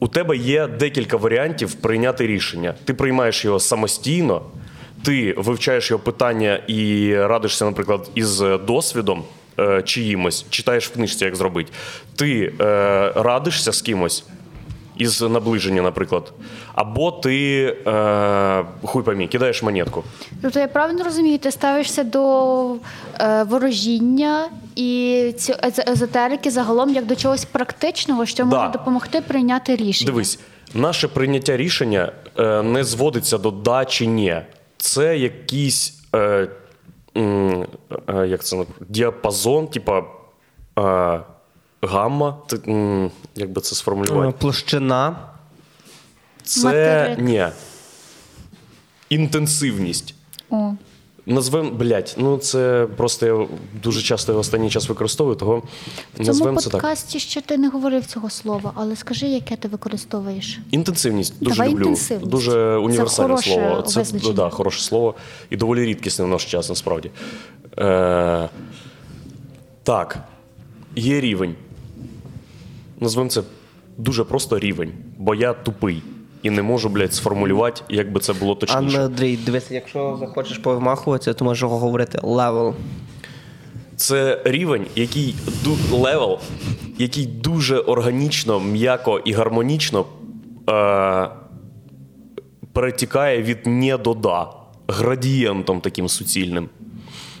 у тебе є декілька варіантів прийняти рішення. Ти приймаєш його самостійно, ти вивчаєш його питання і радишся, наприклад, із досвідом е, чиїмось, читаєш в книжці, як зробити. Ти е, радишся з кимось. Із наближення, наприклад. Або ти е, хуй поймі, кидаєш монетку. Тобто я правильно розумію, ти ставишся до е, ворожіння і ці езотерики загалом як до чогось практичного, що Да. може допомогти прийняти рішення. Дивись, наше прийняття рішення е, не зводиться до да чи ні. Це якийсь е, е, як це, діапазон, типа е, гамма. Як би це Е, сформулювати? Площина. Це материк. ні. Інтенсивність. О. Назвем, блядь, ну це просто я дуже часто його останній час використовую, того В цьому це так. подкасті ще ти не говорив цього слова, але скажи, яке ти використовуєш. Інтенсивність дуже Давай люблю. інтенсивність. Дуже універсальне хороше слово. Це визначення. да, хороше слово і доволі рідкісне в наш час, насправді. Е, так, є рівень. Назвемо це дуже просто рівень, бо я тупий і не можу, блядь, сформулювати, як би це було точніше. Андрій, дивися, якщо захочеш повимахуватися, то можеш говорити level. Це рівень, який ду- level, який дуже органічно, м'яко і гармонічно е- перетікає від «не» до «да», градієнтом таким суцільним.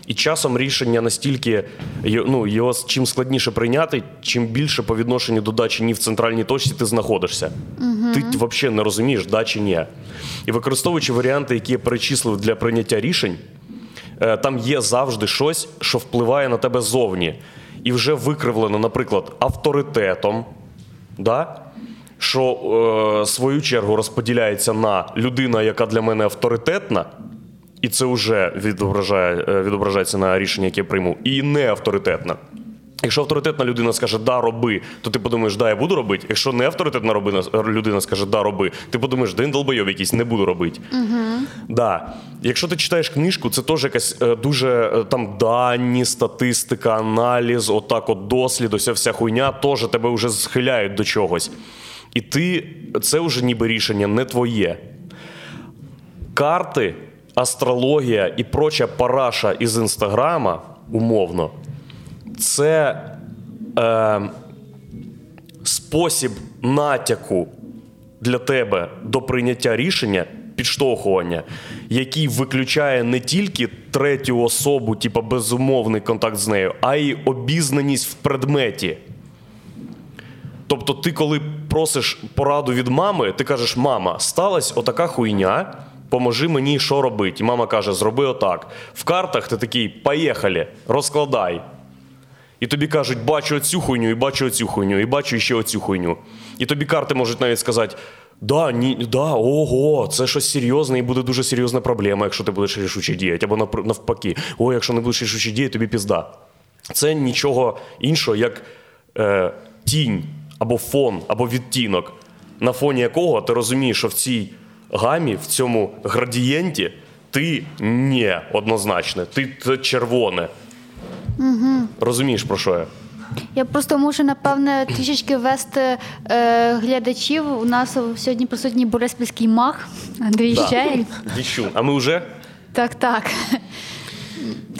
І часом рішення настільки ну, його чим складніше прийняти, чим більше по відношенню до да чи ні в центральній точці ти знаходишся. Ти взагалі не розумієш, да чи ні. І використовуючи варіанти, які я перечислив для прийняття рішень, е, там є завжди щось, що впливає на тебе зовні. І вже викривлено, наприклад, авторитетом, да? що е, свою чергу розподіляється на людина, яка для мене авторитетна, і це вже відображає, е, відображається на рішення, яке я прийму, і не авторитетна. Якщо авторитетна людина скаже да, роби, то ти подумаєш, да, я буду робити. Якщо не авторитетна людина скаже да, роби, ти подумаєш, він долбойов якийсь, не буду робити. Угу. Да. Якщо ти читаєш книжку, це теж якась е, дуже е, там дані, статистика, аналіз, отак, от дослід, ося вся хуйня, теж тебе вже схиляють до чогось. І ти це вже ніби рішення не твоє. Карти, астрологія і проча параша із інстаграма, умовно, це е, спосіб натяку для тебе до прийняття рішення, підштовхування, який виключає не тільки третю особу, типа безумовний контакт з нею, а й обізнаність в предметі. Тобто, ти, коли просиш пораду від мами, ти кажеш: мама, сталася отака хуйня, поможи мені, що робити. І мама каже, зроби отак. В картах ти такий, поїхали, розкладай. І тобі кажуть, бачу оцю хуйню, і бачу оцю хуйню, і бачу ще оцю хуйню. І тобі карти можуть навіть сказати: да, ні, да, ого, це щось серйозне і буде дуже серйозна проблема, якщо ти будеш рішуче діяти. Або навпаки, о, якщо не будеш рішуче діяти, тобі пізда. Це нічого іншого, як е, тінь або фон, або відтінок, на фоні якого ти розумієш, що в цій гамі, в цьому градієнті ти не однозначне, ти червоне. Розумієш, про що я? Я просто можу, напевне, трішечки ввести е, глядачів. У нас сьогодні присутній Бориспільський мах Андрій Да. Щель. Діщу. А ми вже? Так, так.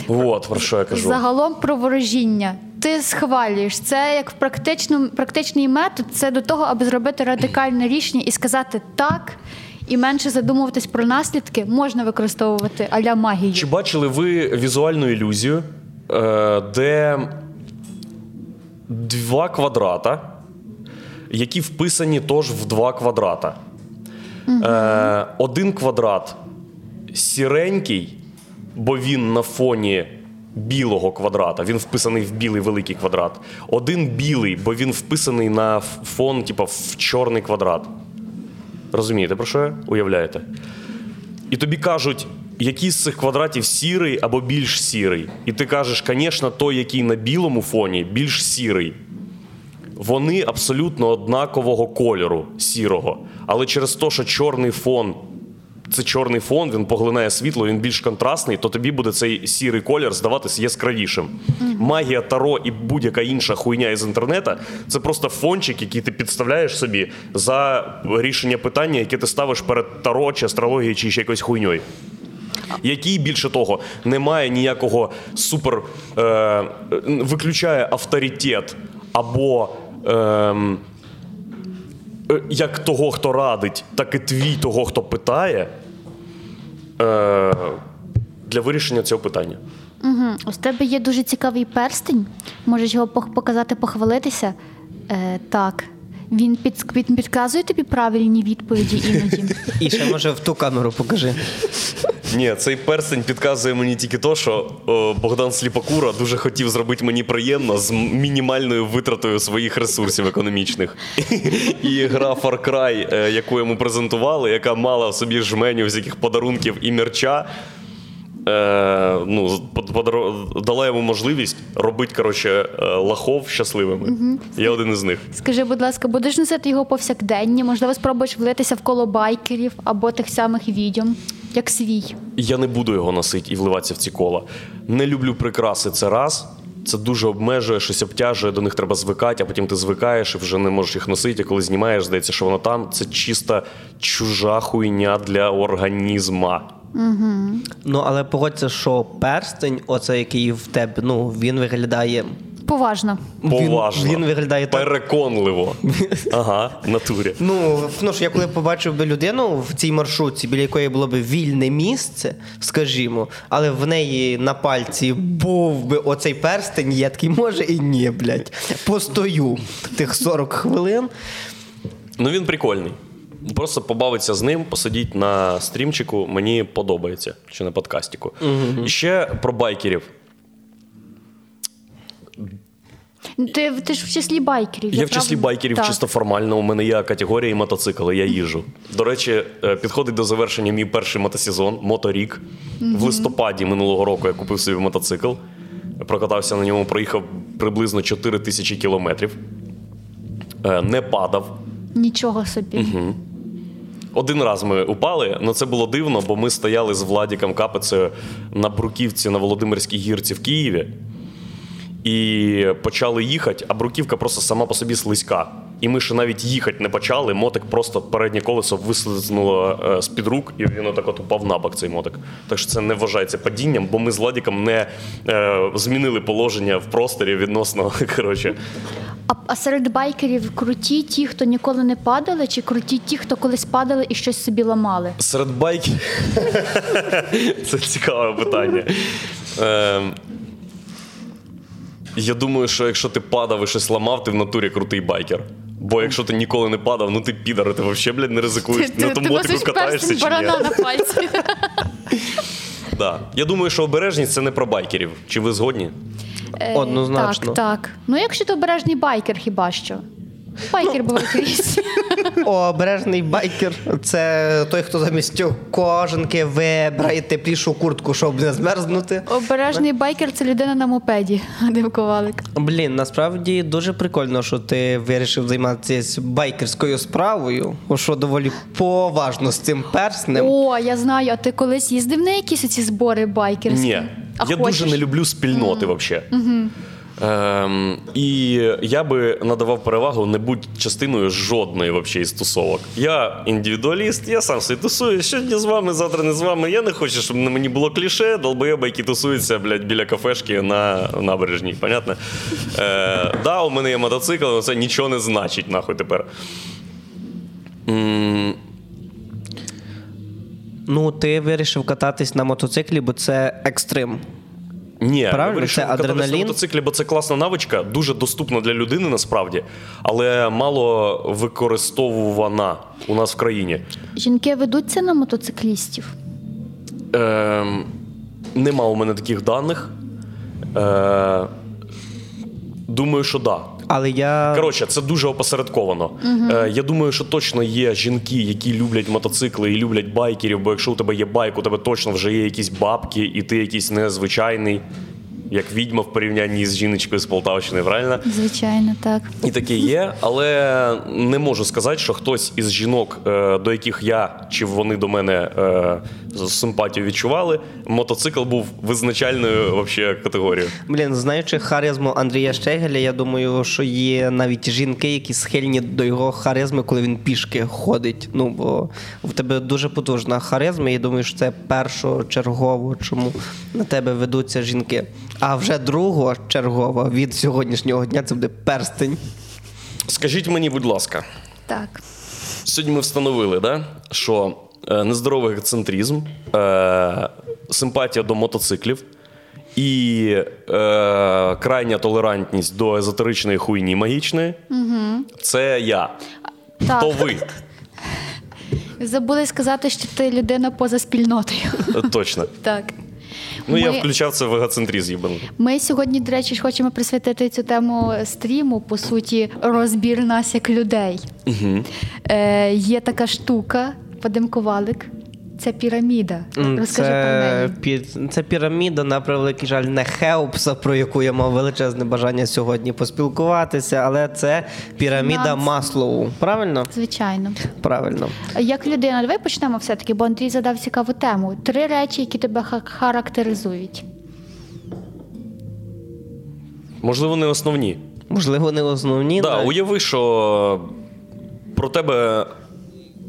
От, про що я кажу. Загалом про ворожіння. Ти схвалюєш це як практичний метод, це до того, аби зробити радикальне рішення і сказати так, і менше задумуватись про наслідки, можна використовувати аля магію. Чи бачили ви візуальну ілюзію, е, де два квадрата, які вписані теж в два квадрата? Е, Один квадрат сіренький, бо він на фоні білого квадрата, він вписаний в білий великий квадрат. Один білий, бо він вписаний на фон, типа в чорний квадрат. Розумієте, про що я? Уявляєте? І тобі кажуть, який з цих квадратів сірий або більш сірий. І ти кажеш, звісно, той, який на білому фоні, більш сірий. Вони абсолютно однакового кольору сірого. Але через те, що чорний фон це чорний фон, він поглинає світло, він більш контрастний, то тобі буде цей сірий колір здаватися яскравішим. Магія Таро і будь-яка інша хуйня із інтернету це просто фончик, який ти підставляєш собі за рішення питання, яке ти ставиш перед таро чи астрологією, чи ще якоюсь хуйньою. Який більше того не має ніякого супер е, виключає авторитет або е, як того, хто радить, так і твій того, хто питає е, для вирішення цього питання. Угу. У тебе є дуже цікавий перстень. Можеш його показати, похвалитися. Е, так. Він, під, він підказує тобі правильні відповіді іноді. І ще може в ту камеру покажи. Ні, цей перстень підказує мені тільки то, що о, Богдан Сліпокура дуже хотів зробити мені приємно з мінімальною витратою своїх ресурсів економічних. І гра Far Cry, е, яку йому презентували, яка мала в собі жменю всяких подарунків і мерча. Е, ну, дала йому можливість робити коротше, е, лахов щасливими. Я один із них. Скажи, будь ласка, будеш носити його повсякденні? Можливо, спробуєш влитися в коло байкерів або тих самих відьом, як свій. Я не буду його носити і вливатися в ці кола. Не люблю прикраси, це раз. Це дуже обмежує, щось обтяжує, до них треба звикати, а потім ти звикаєш і вже не можеш їх носити. А коли знімаєш, здається, що воно там. Це чиста чужа хуйня для організма. Ну, але погодься, що перстень, оце який в тебе, ну, він виглядає. Поважно. Поважно. Він, він виглядає так. Переконливо. Ага, в натурі. Ну, ну ж я коли побачив би людину в цій маршрутці, біля якої було б вільне місце, скажімо, але в неї на пальці був би оцей перстень, я такий, може і ні, блядь. Постою тих 40 хвилин. Ну він прикольний. Просто побавитися з ним, посидіть на стрімчику, мені подобається, чи на подкастіку. І ще про байкерів. Ти, ти ж в числі байкерів. Я в числі правильно? байкерів Так. чисто формально. У мене є категорія і мотоцикли, я їжджу. До речі, е, підходить до завершення мій перший мотосезон, моторік. В листопаді минулого року я купив собі мотоцикл, прокатався на ньому, проїхав приблизно 4 тисячі кілометрів. Е, Не падав. Нічого собі. Один раз ми упали, але це було дивно, бо ми стояли з Владіком Капецею на Бруківці на Володимирській гірці в Києві. І почали їхати, а бруківка просто сама по собі слизька. І ми ще навіть їхати не почали. Мотик просто переднє колесо вислизнуло е, з-під рук, і він отак от упав на бок цей мотик. Так що це не вважається падінням, бо ми з Владіком не е, змінили положення в просторі відносно. Коротше, А, а серед байкерів круті ті, хто ніколи не падали, чи круті ті, хто колись падали і щось собі ламали? Серед байків. Це цікаве питання. Я думаю, що якщо ти падав і щось ламав, ти в натурі крутий байкер. Бо якщо ти ніколи не падав, ну ти підар, ти взагалі, блядь, не ризикуєш. на тому мотику катаєшся чи барана ні. на пальці. Да. Я думаю, що обережність це не про байкерів. Чи ви згодні? Е, Однозначно. Так, так. Ну, якщо ти обережний байкер, хіба що. Байкер бувають різні. О, обережний байкер це той, хто замість кожанки вибрає теплішу куртку, щоб не змерзнути. Обережний байкер це людина на мопеді, а не ковалик. Блін, насправді дуже прикольно, що ти вирішив займатися байкерською справою, що доволі поважно з цим перснем. О, я знаю, а ти колись їздив на якісь ці збори байкерські? Ні. А я хочеш? дуже не люблю спільноти взагалі. Ем, і я би надавав перевагу не будь частиною жодної вообще із тусовок. Я індивідуаліст, я сам собі тусую. Сьогодні з вами, завтра не з вами. Я не хочу, щоб мені було кліше, долбоєба, які тусуються блядь, біля кафешки на набережній. Понятно? Е, да, у мене є мотоцикл, але це нічого не значить, нахуй тепер. М, Ну, ти вирішив кататись на мотоциклі, бо це екстрим. Ні, я Правильно, вирішив це кататися адреналін. на мотоциклі, бо це класна навичка, дуже доступна для людини насправді, але мало використовувана у нас в країні. Жінки ведуться на мотоциклістів. Ем, нема у мене таких даних. Е, думаю, що да. Але я. Коротше, це дуже опосередковано. Е, я думаю, що точно є жінки, які люблять мотоцикли і люблять байкерів, бо якщо у тебе є байк, у тебе точно вже є якісь бабки, і ти якийсь незвичайний. Як відьма в порівнянні з жіночкою з Полтавщини, правильно? Звичайно, так. І таке є, але не можу сказати, що хтось із жінок, е, до яких я чи вони до мене е, симпатію відчували, мотоцикл був визначальною вообще категорією. Блін, знаючи харизму Андрія Щегеля, я думаю, що є навіть жінки, які схильні до його харизми, коли він пішки ходить. Ну, бо в тебе дуже потужна харизма, і я думаю, що це першочергово, чому на тебе ведуться жінки. А вже другочергово від сьогоднішнього дня це буде перстень. Скажіть мені, будь ласка, Так. сьогодні ми встановили, да, що е, нездоровий егоцентризм, е, симпатія до мотоциклів і е, крайня толерантність до езотеричної хуйні магічної це я. Так. То ви. Забули сказати, що ти людина поза спільнотою. Точно. Так. Ну, я Ми- включав це в егоцентризм. Ми сьогодні, до речі, хочемо присвятити цю тему стріму, по суті, розбір нас як людей. Угу. Е, є така штука, Вадим Ковалик, це піраміда. Розкажи про неї. пі- це піраміда, на превеликий жаль, не Хеопса, про яку я мав величезне бажання сьогодні поспілкуватися, але це піраміда Фінанс. Маслоу. Правильно? Звичайно. Правильно. Як людина, давай почнемо все-таки, бо Андрій задав цікаву тему. Три речі, які тебе характеризують. Можливо, не основні. Можливо, не основні. Да, да. уяви, що про тебе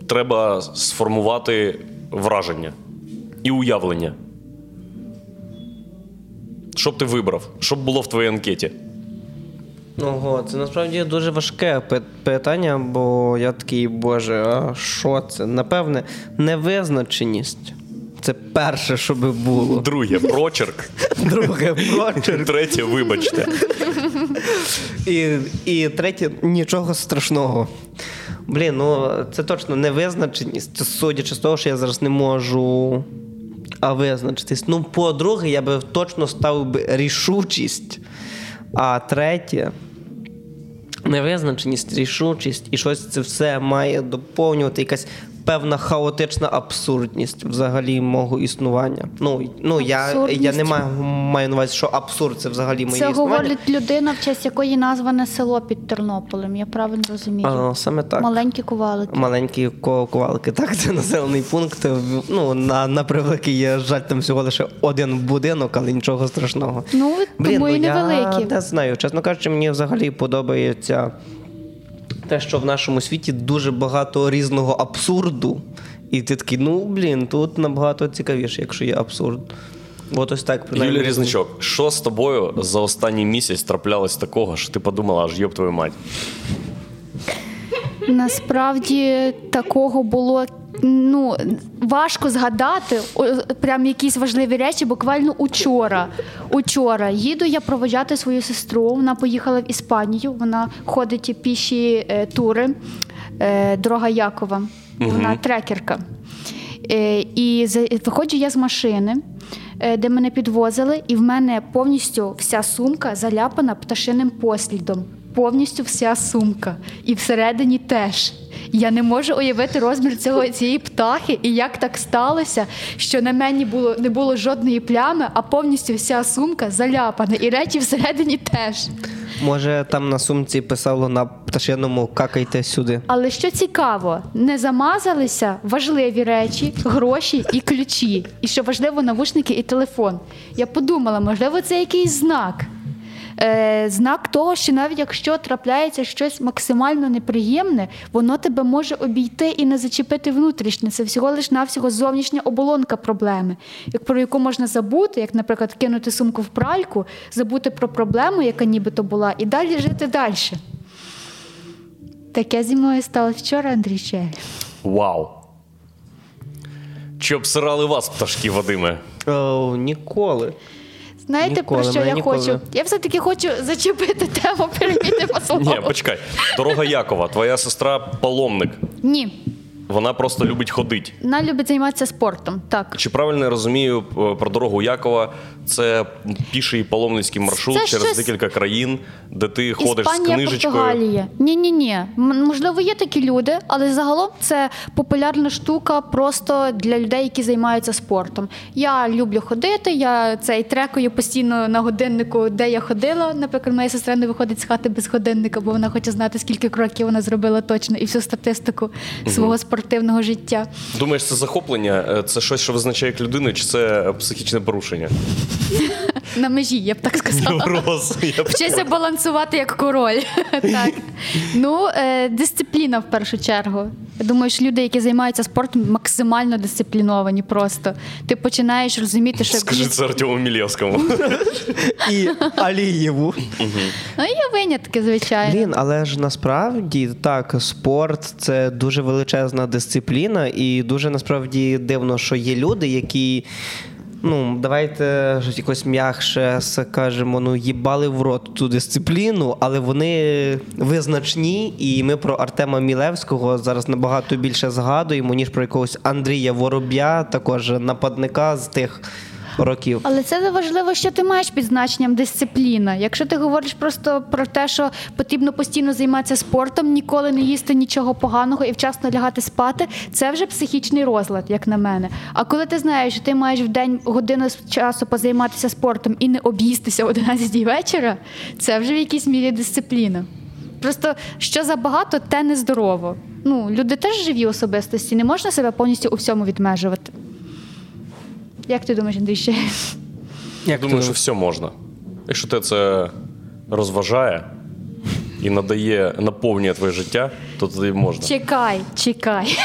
треба сформувати враження і уявлення. Що б ти вибрав? Що б було в твоїй анкеті? Ого, це насправді дуже важке питання, бо я такий, боже, а що це? Напевне, невизначеність. Це перше, що би було. Друге прочерк. Друге, прочерк. Третє, вибачте. І, і третє, нічого страшного. Блін, ну це точно невизначеність. визначеність, судячи з того, що я зараз не можу а визначитись. Ну, по-друге, я би точно ставив би рішучість. А третє. Невизначеність, рішучість і щось це все має доповнювати якась певна хаотична абсурдність взагалі мого існування. Ну, ну я, я не маю, маю на увазі, що абсурд це взагалі моє Це існування. говорить людина, в честь якої назване село під Тернополем. Я правильно розумію. А, саме так. Маленькі ковалики. Маленькі ко- ковалки. Так, це населений пункт. Ну, на, на превеликий є жаль, там всього лише один будинок, але нічого страшного. Ну, тому і я не знаю. Чесно кажучи, мені взагалі подобається те, що в нашому світі дуже багато різного абсурду. І ти такий, ну блін, тут набагато цікавіше, якщо є абсурд. От ось так принаймні. Юлія Різничок, що з тобою за останній місяць траплялось такого, що ти подумала, аж йоб твою мать? Насправді такого було. Ну, важко згадати о, прям якісь важливі речі. Буквально учора. Учора їду я проводжати свою сестру. Вона поїхала в Іспанію. Вона ходить піші е, тури. Е, дорога Якова. Вона трекерка. Е, і за- виходжу я з машини, е, де мене підвозили, і в мене повністю вся сумка заляпана пташиним послідом. Повністю вся сумка. І всередині теж. Я не можу уявити розмір цього цієї птахи, і як так сталося, що на мені було не було жодної плями, а повністю вся сумка заляпана, і речі всередині теж. Може, там на сумці писало на пташиному какайте сюди. Але що цікаво, не замазалися важливі речі, гроші і ключі. І що важливо, навушники і телефон. Я подумала, можливо, це якийсь знак. Е, знак того, що навіть якщо трапляється щось максимально неприємне, воно тебе може обійти і не зачепити внутрішнє. Це всього лиш навсього зовнішня оболонка проблеми, як про яку можна забути, як, наприклад, кинути сумку в пральку, забути про проблему, яка нібито була, і далі жити далі. Таке зі мною стало вчора, Андрій Щель. Вау! Чи обсирали вас пташки, Вадиме? О, ніколи. Знаєте, Ніколи, про що я ніколи. хочу? Я все-таки хочу зачепити тему піраміди Ні, Маслоу. почекай. Дорога Якова, твоя сестра паломник. Ні. Вона просто любить ходити. Вона любить займатися спортом. Так. Чи правильно я розумію е, про дорогу Якова? Це піший паломницький маршрут Це через щось- декілька країн, де ти ходиш з книжечкою. Португалія. Ні, ні, ні. Можливо, є такі люди, але загалом це популярна штука просто для людей, які займаються спортом. Я люблю ходити. Я цей трекаю постійно на годиннику, де я ходила. Наприклад, моя сестра не виходить з хати без годинника, бо вона хоче знати, скільки кроків вона зробила точно і всю статистику свого спортивного життя. Думаєш, це захоплення? Е, Це щось, що визначає як людину, чи це психічне порушення? На межі, я б так сказала. Невроз. Я б Вчися балансувати як король. так. Ну, е, дисципліна в першу чергу. Я думаю, що люди, які займаються спортом, максимально дисципліновані просто. Ти починаєш розуміти, що Скажи це Артему Мілєвському. І Алієву. ну, є винятки, звичайно. Блін, але ж насправді так, спорт це дуже величезна дисципліна, і дуже насправді дивно, що є люди, які. Ну, давайте щось якось м'якше скажемо, ну, їбали в рот ту дисципліну, але вони визначні, і ми про Артема Мілевського зараз набагато більше згадуємо, ніж про якогось Андрія Вороб'я, також нападника з тих років. Але це важливо, що ти маєш під значенням дисципліна. Якщо ти говориш просто про те, що потрібно постійно займатися спортом, ніколи не їсти нічого поганого і вчасно лягати спати, це вже психічний розлад, як на мене. А коли ти знаєш, що ти маєш в день годину часу позайматися спортом і не об'їстися о 11 вечора, це вже в якійсь мірі дисципліна. Просто що забагато, те нездорово. Ну, люди теж живі особистості, не можна себе повністю у всьому відмежувати. Як ти думаєш, Андрій ще? Я Думаю, що все можна. Якщо те це розважає і надає, наповнює твоє життя, то тоді можна. Чекай, чекай.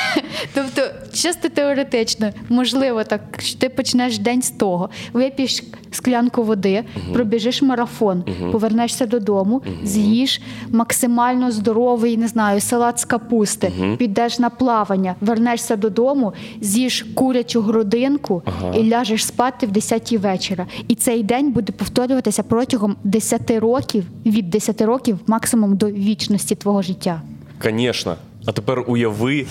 Тобто, чисто теоретично, можливо, так що ти почнеш день з того, вип'єш склянку води, пробіжиш марафон, повернешся додому, з'їш максимально здоровий, не знаю, салат з капусти, підеш на плавання, вернешся додому, з'їш курячу грудинку і ляжеш спати в 10 вечора. І цей день буде повторюватися протягом 10 років, від 10 років максимум до вічності твого життя. Звісно. А тепер уяви,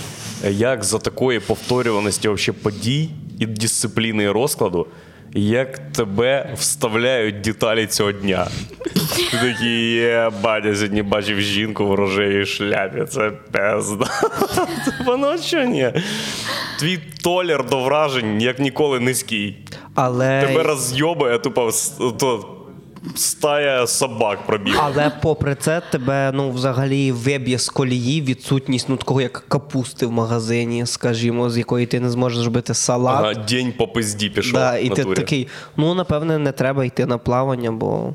як за такої повторюваності вообще подій і дисципліни і розкладу, як тебе вставляють деталі цього дня. Ти такий, є, батя, сьогодні бачив жінку в рожевій шляпі, це пезда. Воно що ні? Твій толер до вражень як ніколи низький. Але... Тебе розйобує тупо то, стая собак пробіг. Але попри це, тебе ну взагалі виб'є з колії відсутність ну такого як капусти в магазині, скажімо, з якої ти не зможеш зробити салат. Ага, день по пизді пішов. Да, і на ти турі. такий, ну напевне, не треба йти на плавання, бо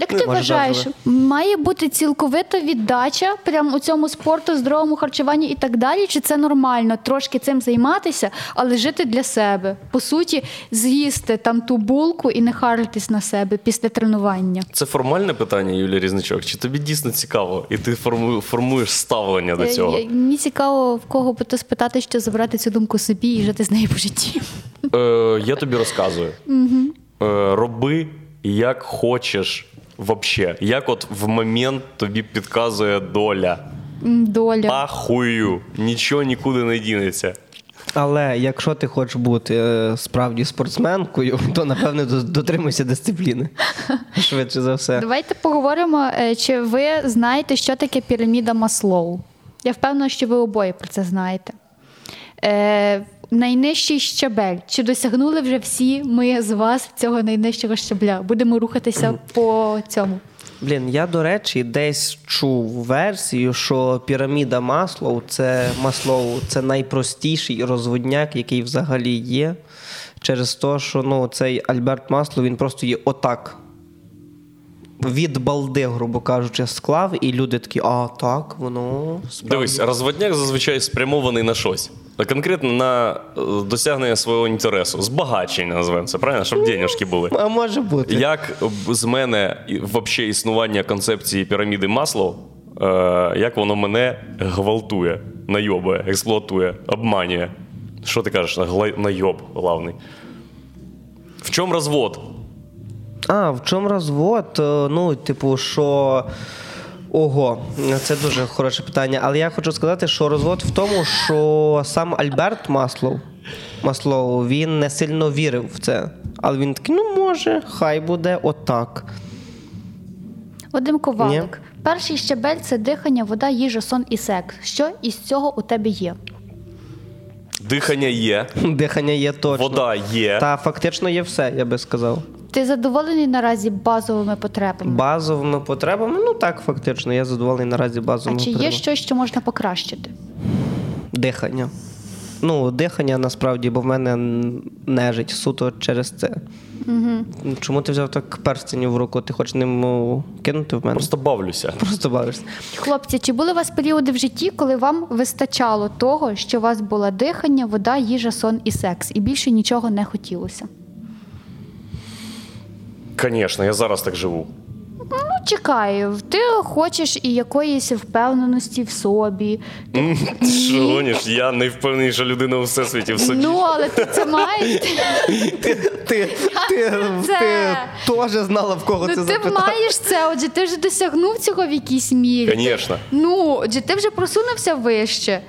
Як Ну, ти вважаєш, даже має бути цілковита віддача прямо у цьому спорту, здоровому харчуванні і так далі? Чи це нормально трошки цим займатися, але жити для себе? По суті, з'їсти там ту булку і не харитись на себе після тренування. Це формальне питання, Юлія Різничок, чи тобі дійсно цікаво, і ти форму- формуєш ставлення до Е, цього? Мені цікаво, в кого би то спитати, що забрати цю думку собі і жити з нею по житті. Е, я тобі розказую. Е, роби як хочеш вообще. Як от в момент тобі підказує доля. Доля. Ахую, нічого нікуди не дінеться. але якщо ти хочеш бути е, справді спортсменкою, то напевне дотримуйся дисципліни. Швидше за все. Давайте поговоримо, е, чи ви знаєте, що таке піраміда Маслоу. Я впевнена, що ви обоє про це знаєте. Найнижчий щабель. Чи досягнули вже всі ми з вас цього найнижчого щабля? Будемо рухатися по цьому. Блін, я до речі, десь чув версію, що піраміда Маслоу це Маслоу це найпростіший розводняк, який взагалі є. Через те, що ну, цей Альберт Маслоу він просто є отак. Від балди, грубо кажучи, склав, і люди такі, а так, воно справді». Дивись, розводняк зазвичай спрямований на щось. А Конкретно на е, досягнення свого інтересу, збагачення називаємо це, правильно? Щоб денежки були. А може бути. Як з мене і- вообще існування концепції піраміди Маслоу, е, як воно мене гвалтує, найобує, експлуатує, обманює. Що ти кажеш, найоб главний? В чому розвод? А, в чому розвод? Е, Ну, типу, що Ого, це дуже хороше питання. Але я хочу сказати, що розвод в тому, що сам Альберт Маслов, Маслоу, він не сильно вірив в це. Але він такий, ну може, хай буде отак. Вадим Ковалик. Перший щабель це дихання, вода, їжа, сон і секс. Що із цього у тебе є? Дихання є, Дихання є точно. вода є. Та фактично є все, я би сказав. Ти задоволений наразі базовими потребами? Базовими потребами, ну так, фактично, я задоволений наразі а базовими чи є щось, що можна покращити? Дихання. Ну, дихання насправді, бо в мене нежить суто через це. Угу. Чому ти взяв так перстень в руку? Ти хочеш ним кинути в мене? Просто бавлюся. Просто бавишся. Хлопці, чи були у вас періоди в житті, коли вам вистачало того, що у вас було дихання, вода, їжа, сон і секс, і більше нічого не хотілося? Звісно, я зараз так живу. Ну, чекай, ти хочеш і якоїсь впевненості в собі. Що гониш? Я найвпевненіша людина у всесвіті в собі. Ну, але ти це маєш. Ти, ти, ти, теж знала, в кого Ну, це ти маєш це, отже, ти вже досягнув цього в якійсь мірі. Звісно. Ну, отже, ти вже просунувся вище.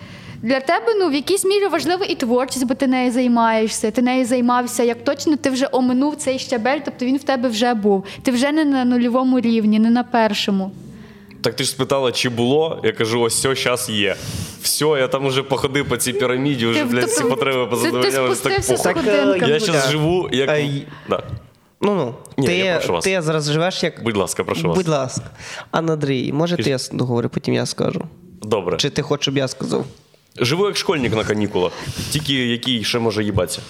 Для тебе ну в якійсь мірі важлива і творчість, бо ти нею займаєшся. Ти нею займався як точно, ти вже оминув цей щабель, тобто він в тебе вже був. Ти вже не на нульовому рівні, не на першому. Так ти ж спитала, чи було? Я кажу, ось все, зараз є. Все, я там уже походив по цій піраміді, вже, Ти- блядь, всі потреби ти- ти позадовольняли. Так спустився з похуй. сходинками. Я зараз живу, як. Ай. Да. Ну ну, Ні, ти, я прошу вас. ти зараз живеш як. Будь ласка, прошу вас. Будь ласка. Анна Андрій, може ти я договорю, потім я скажу. Добре. Чи ти хочеш, щоб я сказав? Живу як школьник на канікулах, тільки який ще може їбатися.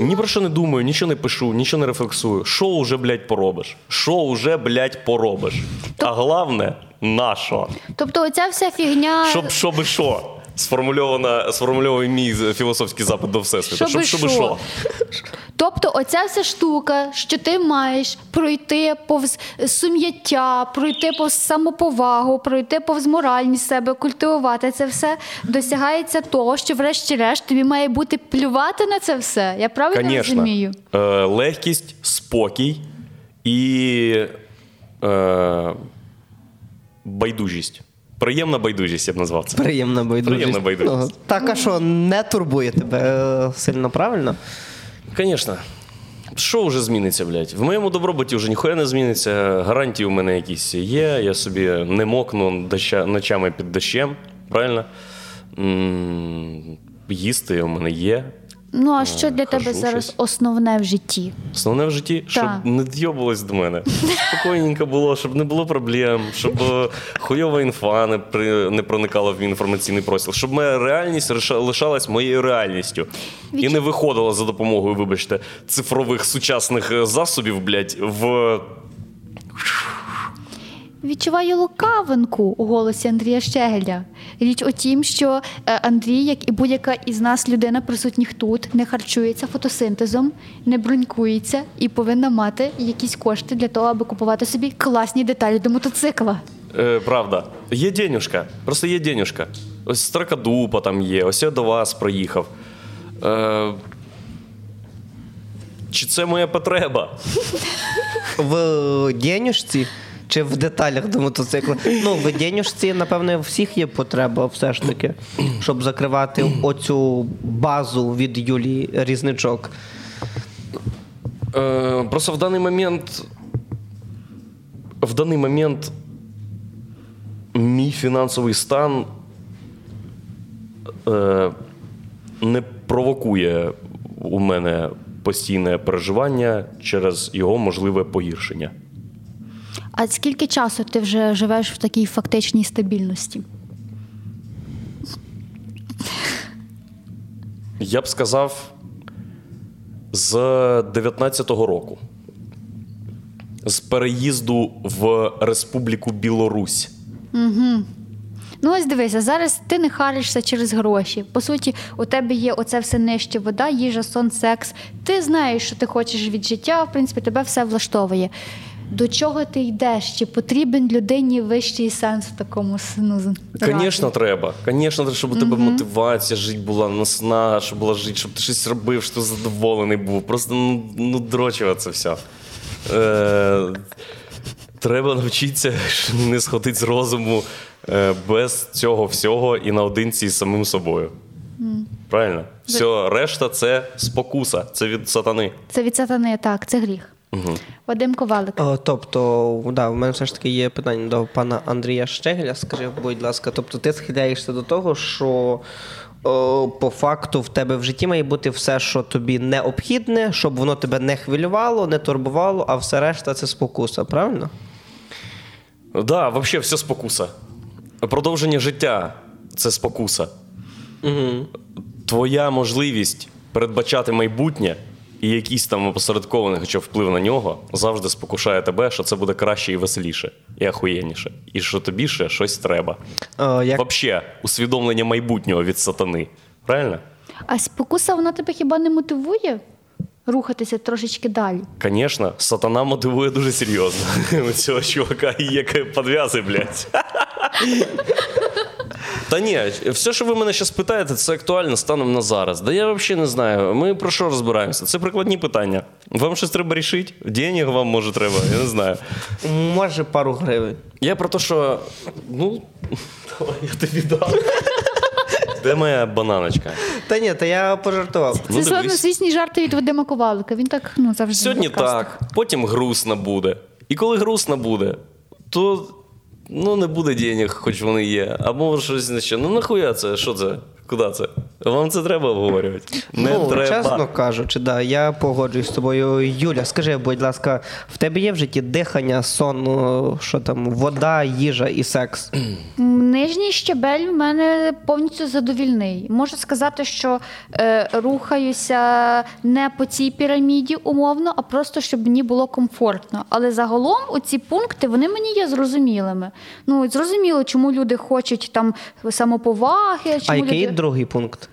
Ні про що не думаю, нічого не пишу, нічого не рефлексую. Що уже, блядь, поробиш? Що уже, блядь, поробиш? А головне, на що? Тобто, оця вся фігня. Щоб щоби що? Сформульована, сформульований мій філософський запит до Всесвіту. Щоб щоби що? що? Тобто, оця вся штука, що ти маєш пройти повз сум'яття, пройти повз самоповагу, пройти повз моральність себе, культивувати це все, досягається того, що, врешті-решт, тобі має бути плювати на це все. Я правильно Конечно. розумію? Е, легкість, спокій і е, байдужість. Приємна байдужість, я б назвав це. Приємна байдужість. Приємна байдужість. Ну, так, а що, не турбує тебе е, сильно правильно? Звісно. Що вже зміниться, блядь? В моєму добробуті вже ніхуя не зміниться. Гарантії у мене якісь є. Я собі не мокну доща, ночами під дощем. Правильно? М, Їсти у мене є. Ну а що для тебе зараз основне в житті? Основне в житті, щоб не дйобалось до мене. Спокійненько було, щоб не було проблем, щоб е, хуйова інфа не, при, не проникала в мій інформаційний простір, щоб моя реальність реша- лишалась моєю реальністю. І не виходила за допомогою, вибачте, цифрових сучасних е, засобів, блядь, в. Відчуваю лукавинку у голосі Андрія Щегеля. Річ у тім, що е, Андрій, як і будь-яка із нас людина, присутніх тут, не харчується фотосинтезом, не бронькується і повинна мати якісь кошти для того, аби купувати собі класні деталі до мотоцикла. Е, правда, є денюшка, просто є денюшка. Ось Стракадупа там є, ось я до вас проїхав. Е, чи це моя потреба? В денюжці чи в деталях до мотоцикла? Ну, в денюжці, напевне, всіх є потреба все ж таки, щоб закривати оцю базу від Юлії Різничок. Е, просто в даний момент. В даний момент мій фінансовий стан е, не провокує у мене постійне переживання через його можливе погіршення. А скільки часу ти вже живеш в такій фактичній стабільності? Я б сказав, з 19-го року. З переїзду в Республіку Білорусь. Ну, ось дивися, зараз ти не харишся через гроші. По суті, у тебе є оце все нижче вода, їжа, сон, секс. Ти знаєш, що ти хочеш від життя, в принципі, тебе все влаштовує. До чого ти йдеш? Чи потрібен людині вищий сенс в такому ну, Звісно, треба. Звісно, щоб у тебе мотивація жити була наснага, щоб була жити, щоб ти щось робив, що задоволений був. Просто ну, ну дрочила це все. Е, Треба навчитися не сходити з розуму е, без цього всього і наодинці з самим собою. Правильно? Все, решта це спокуса, це від сатани. Це від сатани, так, це гріх. Угу. Вадим Ковалик. О, тобто, да, в мене все ж таки є питання до пана Андрія Щегеля. Скажи, будь ласка, тобто ти схиляєшся до того, що о, по факту в тебе в житті має бути все, що тобі необхідне, щоб воно тебе не хвилювало, не турбувало, а все решта це спокуса, правильно? Да, взагалі все спокуса. Продовження життя це спокуса. Угу. Твоя можливість передбачати майбутнє і якийсь там опосередкований хоча вплив на нього завжди спокушає тебе, що це буде краще і веселіше, і ахуєнніше. І що тобі ще щось треба. О, як... Взагалі, усвідомлення майбутнього від сатани. Правильно? А спокуса вона тебе хіба не мотивує рухатися трошечки далі? Звісно, сатана мотивує дуже серйозно. У цього чувака є підв'язи, блядь. Та ні, все, що ви мене зараз питаєте, це актуально станом на зараз. Да я взагалі не знаю. Ми про що розбираємося? Це прикладні питання. Вам щось треба рішити? Денег вам може треба, я не знаю. Може, пару гривень. Я про те, що. Ну, давай я тобі дам. Де моя бананочка? Та ні, та я пожартував. Ну, Це дивись. славнозвісні жарти від Вадима Ковалика. Він так ну, завжди. Сьогодні так, потім грустно буде. І коли грустно буде, то ну, не буде денег, хоч вони є. Або щось ще. Ну нахуя це? Що це? Куди це? Вам це треба обговорювати? Не ну, треба. чесно кажучи, да, я погоджуюсь з тобою. Юля, скажи, будь ласка, в тебе є в житті дихання, сон, ну, що там, вода, їжа і секс? Нижній щебель в мене повністю задовільний. Можу сказати, що е, рухаюся не по цій піраміді умовно, а просто щоб мені було комфортно. Але загалом оці пункти вони мені є зрозумілими. Ну зрозуміло, чому люди хочуть там самоповаги, А який люди другий пункт?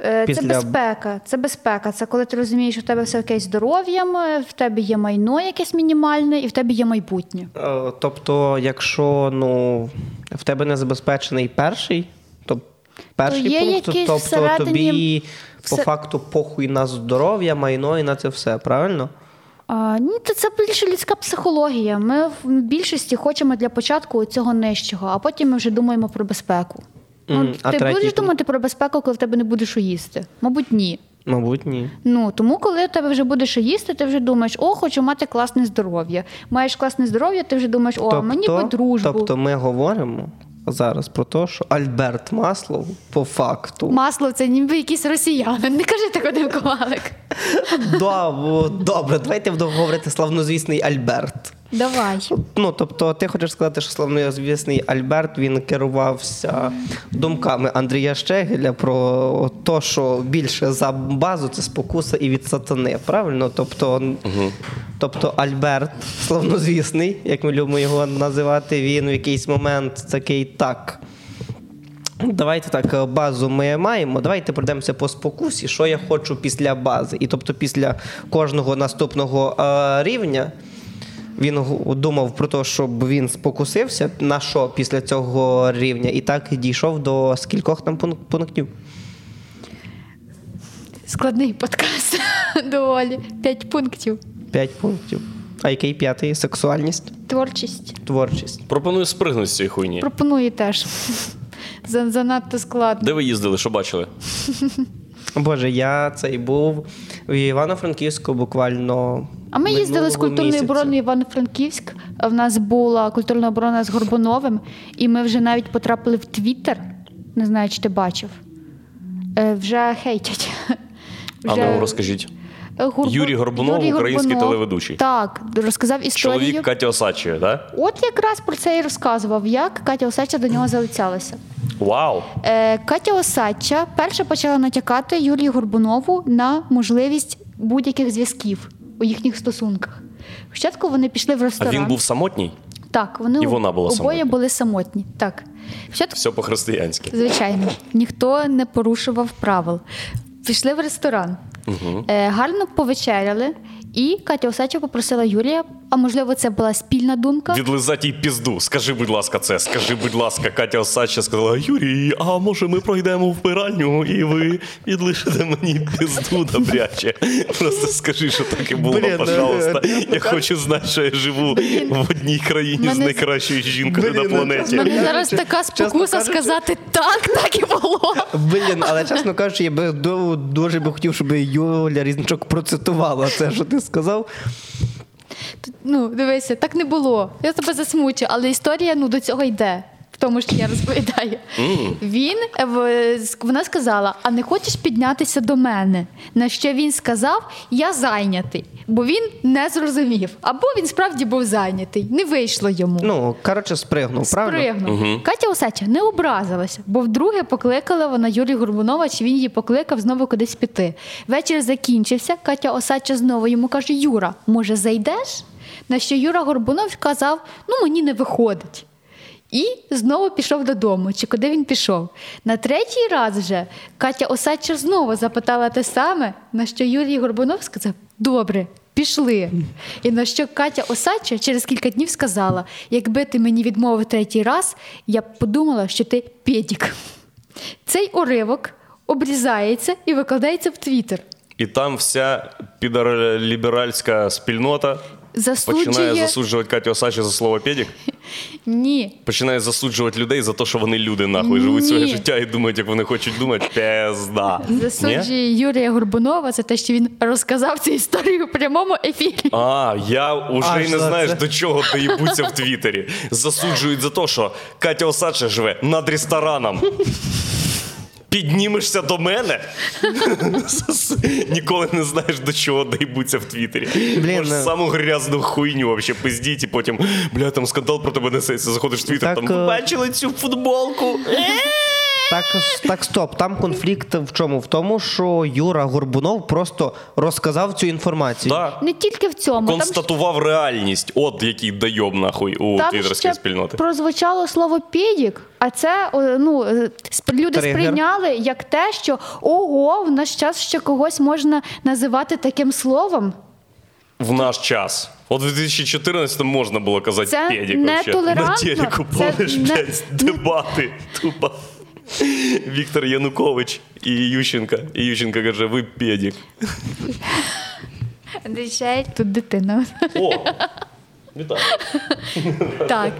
Е, після- Це безпека. Це безпека. Це коли ти розумієш, що в тебе все окей з здоров'ям, е, в тебе є майно якесь мінімальне, і в тебе є майбутнє. Е, Тобто, якщо ну, в тебе не забезпечений перший, то перший є пункт, тобто всередині- тобі по все- факту похуй на здоров'я, майно і на це все, правильно? А, ні, то це більше людська психологія. Ми в більшості хочемо для початку цього нижчого, а потім ми вже думаємо про безпеку. Ну, А ти третій будеш думати про безпеку, коли в тебе не буде що їсти? Мабуть, ні. Мабуть, ні. Ну тому, коли в тебе вже буде що їсти, ти вже думаєш, о, хочу мати класне здоров'я. Маєш класне здоров'я, ти вже думаєш, о, мені би дружбу. тобто ми говоримо зараз про те, що Альберт Маслов по факту. Масло це ніби якийсь росіянин. Не кажи так один ковалик. Добре, давайте будемо говорити славнозвісний Альберт. Давай. Ну, тобто, ти хочеш сказати, що славнозвісний Альберт він керувався думками Андрія Щегеля про те, що більше за базу це спокуса і від сатани. Правильно? Тобто, тобто Альберт, славнозвісний, як ми любимо його називати, він в якийсь момент такий так. Давайте так, базу ми маємо. Давайте пройдемося по спокусі, що я хочу після бази. І тобто після кожного наступного е, рівня він думав про те, щоб він спокусився на що після цього рівня, і так дійшов до скількох там пунктів. Складний подкаст. Доволі. П'ять пунктів. П'ять пунктів. А який п'ятий? Сексуальність, Творчість. творчість. Пропоную спригнути з цієї хуйні. Пропоную теж. Занадто складно. Де ви їздили, що бачили? Боже, я цей був в Івано-Франківську буквально. А ми їздили з культурної оборони Івано-Франківськ. В нас була культурна оборона з Горбуновим, і ми вже навіть потрапили в Твіттер. Не знаю, чи ти бачив. Е, Вже хейтять. А ну розкажіть. Горбу- Юрій Горбунов, український телеведучий. Так, розказав історію. Чоловік Каті Осадчої, так? От якраз про це і розказував, як Катя Осадча до нього залицялася. Вау! Е, Катя Осадча перша почала натякати Юрію Горбунову на можливість будь-яких зв'язків у їхніх стосунках. Спочатку вони пішли в ресторан. А він був самотній? Так, вони І вона була обоє самотні. були самотні. Так. Спочатку, Все по-християнськи. звичайно, ніхто не порушував правил. Пішли в ресторан, е, гарно повечеряли, і Катя Осеча попросила Юрія а можливо, це була спільна думка. Відлизати їй пізду. Скажи, будь ласка, це. Скажи, будь ласка, Катя Осадча сказала: Юрій, а може ми пройдемо в вбиральню і ви відлишите мені пізду добряче. Просто скажи, що так і було, Блін, пожалуйста. е, Я хочу знати, що я живу в одній країні з найкращою жінкою Блін, на ну, планеті. Мене зараз така спокуса кажучи- сказати так, так і було. Блін, але чесно кажучи, я би дуже би хотів, щоб Юля Різничок процитувала це, що ти сказав. Ну, дивися, так не було. Я тебе засмучу, але історія ну, до цього йде. Тому, що я розповідаю. Він е, вона сказала: а не хочеш піднятися до мене? На що він сказав, я зайнятий, бо він не зрозумів. Або він справді був зайнятий, не вийшло йому. Ну, коротше, спригнув, правильно? Спригнув. Катя Осеча не образилася, бо вдруге покликала вона Юрія Горбунова, чи він її покликав знову кудись піти. Вечір закінчився. Катя Осача знову йому каже: Юра, може, зайдеш? На що Юра Горбунов сказав: ну мені не виходить. І знову пішов додому. Чи куди він пішов? На третій раз вже Катя Осадча знову запитала те саме, на що Юрій Горбунов сказав: Добре, пішли. І на що Катя Осадча через кілька днів сказала: якби ти мені відмовив третій раз, я б подумала, що ти педік. Цей уривок обрізається і викладається в Твіттер. І там вся підарліберальська спільнота починає засуджувати Катю Осадчу за слово педік. ні. Починає засуджувати людей за те, що вони люди нахуй живуть своє життя і думають, як вони хочуть думати. Пезда. Ні? Засуджує Юрія Горбунова за те, що він розказав цю історію в прямому ефірі. А, я уже А, й не це? до чого доїбуться в Твіттері. Засуджують за те, що Катя Осадча живе над рестораном. Піднімешся до мене? Ніколи не знаєш, до чого дайбуться в Твіттері. Ну- саму грязну хуйню вообще пиздіть, і потім, бля, там скандал про тебе несеться. Заходиш в Твіттер, там ви е, бачили цю футболку. Так, так, стоп. Там конфлікт в чому? В тому, що Юра Горбунов просто розказав цю інформацію. Да. Не тільки в цьому. Там Констатував реальність. От який дайоб нахуй у Там твіттерської спільноти. прозвучало слово «педік», а це ну, е, люди Тригер. сприйняли як те, що ого, в наш час ще когось можна називати таким словом. В наш час. От в 2014 можна було казати Це педик не толерантно, На телеку це не- блядь, дебати. Тупо. Віктор Янукович і Ющенка. І Ющенка каже, ви педик. Тут дитина. О! Вітаю. Так.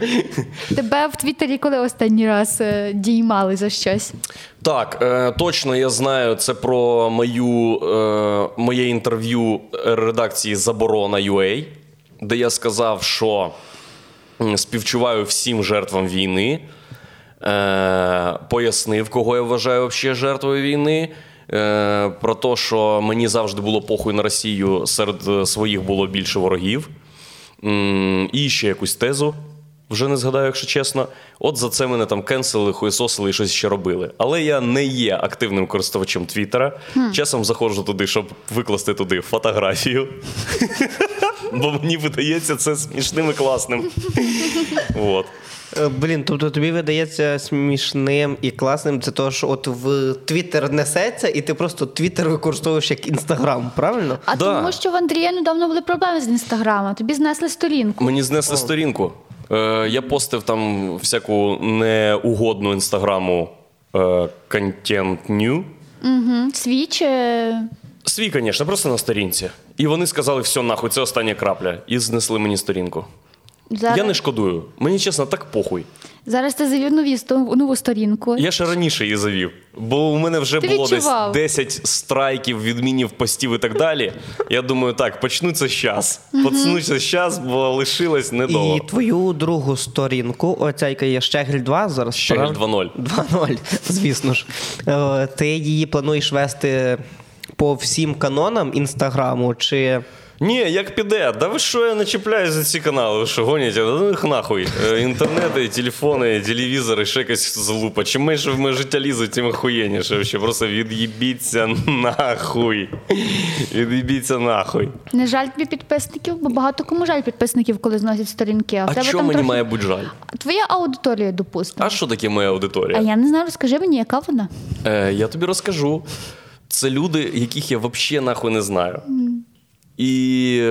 Тебе в Твіттері коли останній раз е, діймали за щось? Так, е, точно я знаю. Це про мою, е, моє інтерв'ю редакції Заборона UA, де я сказав, що співчуваю всім жертвам війни. Е, пояснив, кого я вважаю взагалі жертвою війни. Е, про те, що мені завжди було похуй на Росію, серед е, своїх було більше ворогів. І ще якусь тезу. Вже не згадаю, якщо чесно. От за це мене там кенселили, хуєсосили і щось ще робили. Але я не є активним користувачем Твіттера. Часом заходжу туди, щоб викласти туди фотографію. Бо мені видається це смішним і класним. От. Е, Блін, тобто тобі видається смішним і класним це то, що от в Твіттер несеться, і ти просто Твіттер використовуєш як інстаграм, правильно? А Да. тому, що в Андрія недавно були проблеми з інстаграмом, тобі знесли сторінку. Мені знесли сторінку. Е, я постив там всяку неугодну інстаграму е, контент-ню. Угу. Свій чи Свій, звісно, просто на сторінці. І вони сказали, все, нахуй, це остання крапля. І знесли мені сторінку. Зараз, Я не шкодую. Мені чесно, так похуй. зараз ти завів нові сто- нову сторінку. Я ще раніше її завів, бо у мене вже Ти було відчував. десь 10 страйків, відмінів постів і так далі. Я думаю, так, почнуться щас. Почнуться щас, бо лишилось недовго. І твою другу сторінку, оця яка є Щегель 2 зараз. Щегель правда? 2.0. 2.0, звісно ж. Е, Ти її плануєш вести по всім канонам інстаграму, чи Ні, як піде. Да ви що я не чіпляюсь за ці канали? Ви що гоніте? Да ну їх нахуй. Е, Інтернети, телефони, телевізори, ще якась залупа. Чим менше в моє життя лізуть, тим охуєнніше. Вообще просто від'їбіться нахуй. Від'їбіться нахуй. Не жаль тобі підписників, бо багато кому жаль підписників, коли зносять сторінки. А, А тебе що там мені трохи... має бути жаль? Твоя аудиторія, допустимо. А що таке моя аудиторія? А я не знаю, розкажи мені, яка вона? Е, я тобі розкажу. Це люди, яких я взагалі нахуй не знаю. І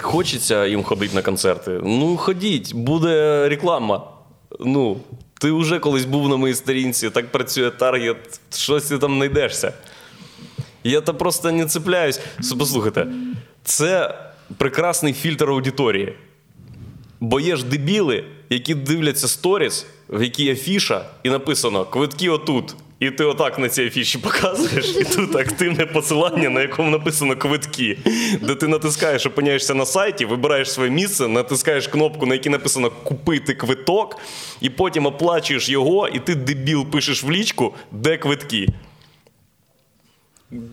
хочеться їм ходити на концерти. Ну, ходіть, буде реклама. Ну, ти вже колись був на моїй сторінці, так працює таргет, щось ти там знайдешся. Я то просто не цепляюсь. Послухайте, це прекрасний фільтр аудиторії. Бо є ж дебіли, які дивляться сторіс, в якій афіша, і написано квитки отут. І ти отак на цій афіші показуєш, і тут активне посилання, на якому написано квитки, де ти натискаєш, опиняєшся на сайті, вибираєш своє місце, натискаєш кнопку, на якій написано Купити квиток, і потім оплачуєш його, і ти дебіл пишеш в лічку, де квитки.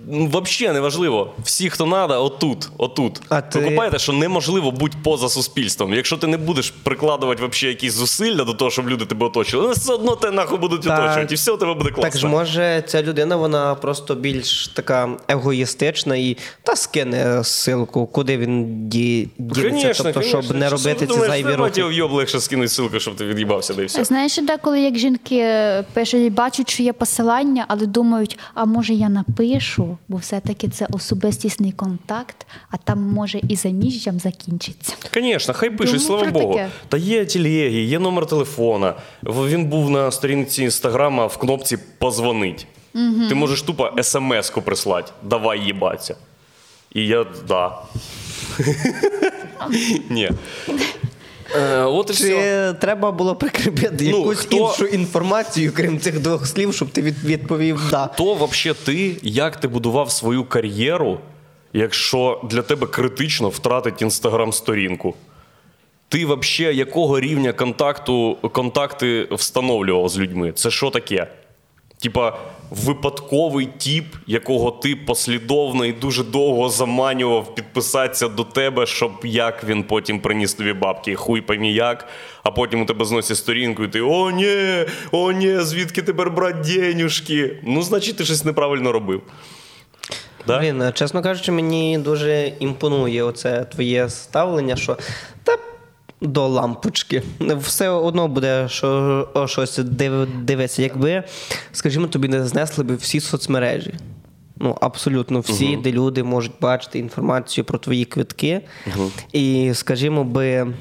Ну, Взагалі неважливо. Всі, хто треба, отут, отут. А Ви ти- купаєте, що неможливо бути поза суспільством. Якщо ти не будеш прикладувати вообще якісь зусилля до того, щоб люди тебе оточили, вони все одно тебе нахуй будуть Так. оточувати, і все у тебе буде класно. Так ж може ця людина вона просто більш така егоїстична і та скине ссылку, куди він ді, дінеться, тобто, конечно. щоб не робити ти ці думаєш, зайві треба рухи. тебе легше скинуть ссылку, щоб ти від'їбався, да і все. Знаєш, деколи як жінки е, пишуть, бачать, що є посилання, але думають, а може я напишу, бо все-таки це особистісний контакт, а там може і заміжжям закінчиться. Звісно, хай пишуть, слава Богу. таке. Та є телеги, є номер телефона. Він був на сторінці інстаграма в кнопці Позвонить. Ти можеш тупо смс-ку прислати. Давай їбаться. І я да. Ні. Е, От і Чи все. треба було прикріпити Ну, якусь хто- іншу інформацію, крім цих двох слів, щоб ти відповів да. То вообще ти, як ти будував свою кар'єру, якщо для тебе критично втратить інстаграм-сторінку? Ти вообще якого рівня контакту, контакти встановлював з людьми? Це що таке? Типа випадковий тіп, якого ти послідовно і дуже довго заманював підписатися до тебе, щоб як він потім приніс тобі бабки, хуй поймі як, а потім у тебе зносять сторінку, і ти о, ні, о, ні, звідки тепер брати денюжки? Ну, значить, ти щось неправильно робив. Да? Е, чесно кажучи, мені дуже імпонує оце твоє ставлення, що та до лампочки. Все одно буде що, о, щось див, дивитися. Якби, скажімо, тобі не знесли б всі соцмережі. Ну, абсолютно всі, де люди можуть бачити інформацію про твої квитки. І, скажімо, би.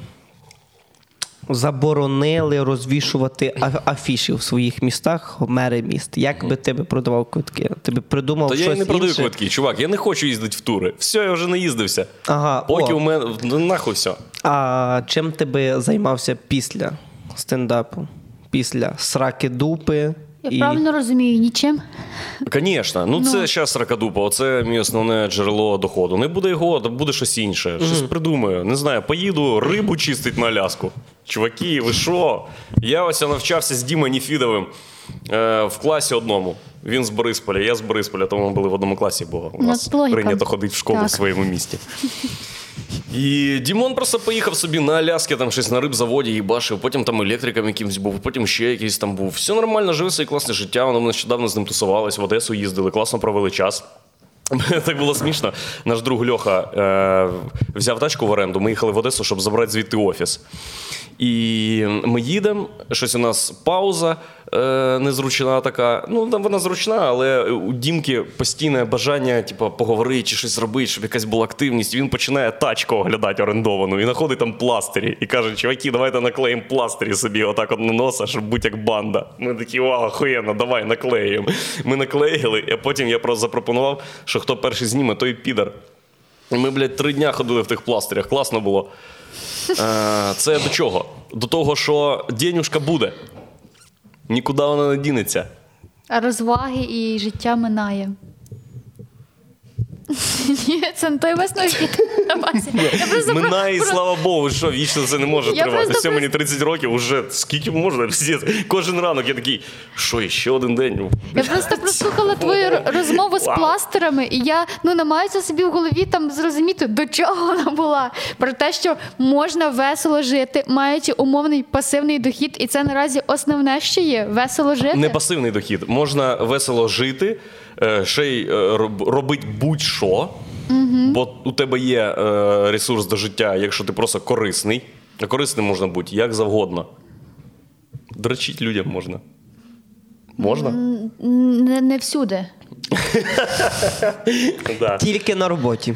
Заборонили розвішувати афіші в своїх містах, мери міст. Як би ти би продавав квитки? Ти би придумав Та щось я і не продаю інше? квитки, чувак. Я не хочу їздити в тури. Все, я вже не їздився. Ага, Поки о. у мене ну, нахуй все. А чим ти би займався після стендапу? Після сраки дупи? Я правильно розумію, нічим. Звісно, ну, це зараз ракадупа, оце мій основне джерело доходу. Не буде його, то буде щось інше. Щось придумаю. Не знаю, поїду рибу чистить на Аляску. Чуваки, ви що? Я ось навчався з Дімою Ніфідовим е, в класі одному. Він з Борисполя, я з Борисполя, тому ми були в одному класі, бо у Ну, нас логіка. прийнято ходити в школу Так. в своєму місті. І Дімон просто поїхав собі на Аляски, там щось на рибзаводі їбашив, потім там електриком якимсь був, потім ще якийсь там був. Все нормально, живе своє класне життя. Воно ми нещодавно з ним тусувались, в Одесу їздили, класно провели час. Так було смішно. Наш друг Льоха е, взяв тачку в оренду. Ми їхали в Одесу, щоб забрати звідти офіс. І ми їдемо, щось у нас пауза е, незручна така. Ну, вона зручна, але у Дімки постійне бажання, типу, поговорити чи щось зробити, щоб якась була активність. Він починає тачку оглядати орендовану і знаходить там пластирі. І каже: чуваки, давайте наклеїмо пластирі собі отак от на носа, щоб бути як банда. Ми такі, вау, охуєнно, давай наклеїмо. Ми наклеїли, а потім я просто запропонував, що хто перший зніме, той підар. І ми, блядь, три дня ходили в тих пластирях, класно було. Е, Це до чого? До того, що денюшка буде. Нікуди вона не дінеться. Розваги і життя минає. Ні, це не той про- Минає, і слава Богу, що вічно це не може тривати. Все, мені 30 років, уже скільки можна? Кожен ранок я такий, що, ще один день? Я просто прослухала твою розмову з Вау. пластирами, і я ну намагаюся собі в голові там зрозуміти, до чого вона була. Про те, що можна весело жити, маючи умовний пасивний дохід, і це наразі основне, що є весело жити. Не пасивний дохід. Можна весело жити, ще й робить будь-що, будь-що, бо у тебе є е, ресурс до життя, якщо ти просто корисний. А корисним можна бути як завгодно. Дрочить людям можна. Можна? Не, не всюди. Тільки на роботі.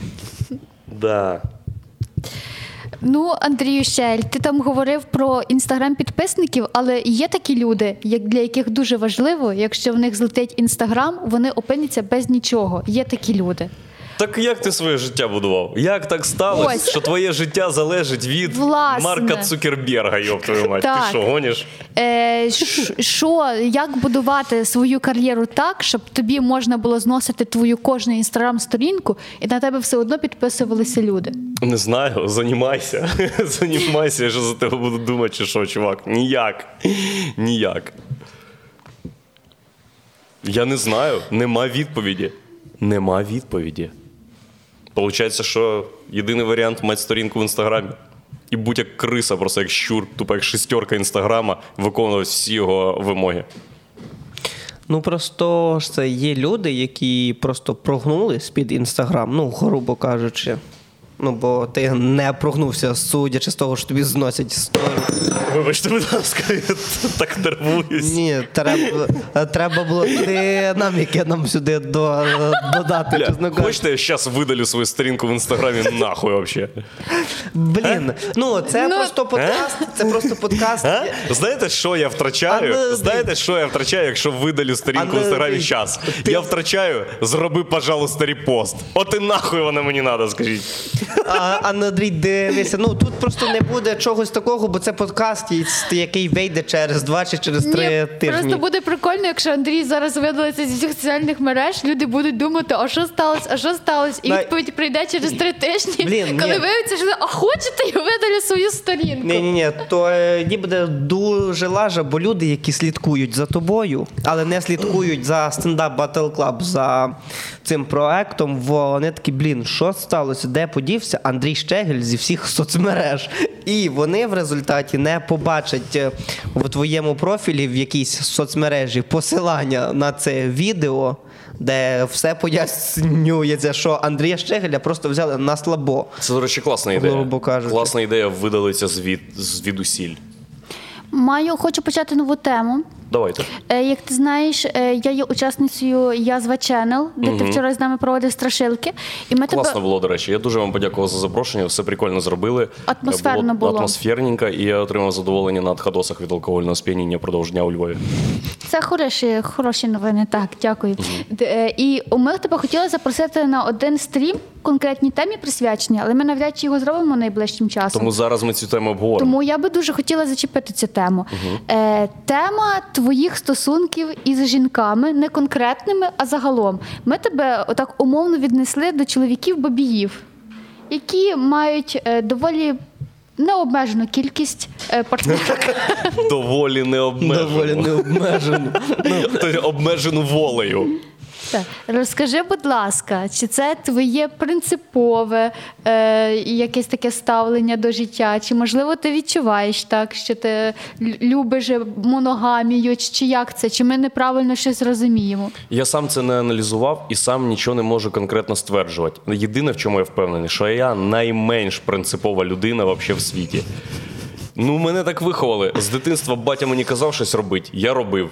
Да. Ну, Андрію Щель, ти там говорив про інстаграм підписників, але є такі люди, як для яких дуже важливо, якщо в них злетить інстаграм, вони опиняться без нічого. Є такі люди. Так як ти своє життя будував? Як так сталося, Ось. що твоє життя залежить від Власне. Марка Цукерберга, йоб твою мать? Так. Ти що, гониш? Е, ш- що, як будувати свою кар'єру так, щоб тобі можна було зносити твою кожну інстаграм-сторінку, і на тебе все одно підписувалися люди? Не знаю, занімайся. Занімайся, я що за тебе буду думати, чи що, чувак. Ніяк. Ніяк. Я не знаю, нема відповіді. Нема відповіді. Получається, що єдиний варіант мати сторінку в інстаграмі. І будь як криса, просто як щур, тупо як шестерка інстаграма, виконувати всі його вимоги. Ну просто ж це є люди, які просто прогнули з-під інстаграм, ну, грубо кажучи. Ну, бо ти не прогнувся, судячи з того, що тобі зносять сторі. Вибачте, будь ласка, я так нервуюсь. Ні, треба, треба було динаміки нам сюди до, додати. Бля, чесно хочете, я зараз видалю свою сторінку в інстаграмі нахуй вообще? Блін, ну це Ну- просто подкаст. Це просто подкаст. А? Знаєте, що я втрачаю? Андрій. Знаєте, що я втрачаю, якщо видалю сторінку в інстаграмі час? ти- Я втрачаю, зроби, пожалуйста, репост. От і нахуй воно мені треба, скажіть. А, Андрій, дивися, ну тут просто не буде чогось такого, бо це подкаст, який вийде через два чи через три Ні, тижні. Просто буде прикольно, якщо Андрій зараз видалиться зі всіх соціальних мереж, люди будуть думати, а що сталося, а що сталося? І відповідь прийде через три тижні, Блін, коли ні. виявиться, що а хочете, я видалю свою сторінку. Ні, ні, ні, то е, ні буде дуже лажа, бо люди, які слідкують за тобою, але не слідкують за стендап Battle Club, за цим проектом, вони такі, блін, що сталося? Де подівся Андрій Щегель зі всіх соцмереж? І вони в результаті не побачать е, в твоєму профілі в якійсь соцмережі посилання на це відео. Де все пояснюється, що Андрія Щегеля просто взяли на слабо. Це, до речі, класна ідея. Кажучи. Класна ідея видалиться звід, звідусіль. Маю, хочу почати нову тему. Давайте. Е, Як ти знаєш, е, я є учасницею Язва Channel, де ти вчора з нами проводив страшилки. І ми Класно тебе було, до речі. Я дуже вам подякував за запрошення. Все прикольно зробили. Атмосферно було. Атмосферненько, і я отримав задоволення на отходосах від алкогольного сп'яніння продовж дня у Львові. це хороші, хороші новини. Так, дякую. Е, І ми тебе хотіли запросити на один стрім конкретній темі присвячені, але ми навряд чи його зробимо найближчим часом. Тому зараз ми цю тему обговоримо. Тому я би дуже хотіла зачепити цю тему. Е, тема твоїх стосунків із жінками, не конкретними, а загалом. Ми тебе отак умовно віднесли до чоловіків-бабіїв, які мають е, доволі необмежену кількість е, партнерів. Доволі необмежену. Доволі необмежено. Тобто обмежену волею. Так. Розкажи, будь ласка, чи це твоє принципове е, якесь таке ставлення до життя? Чи можливо ти відчуваєш так, що ти любиш моногамію, чи як це? Чи ми неправильно щось розуміємо? Я сам це не аналізував і сам нічого не можу конкретно стверджувати. Єдине, в чому я впевнений, що я найменш принципова людина вообще в світі. Ну, мене так виховали. З дитинства батя мені казав щось робити, я робив.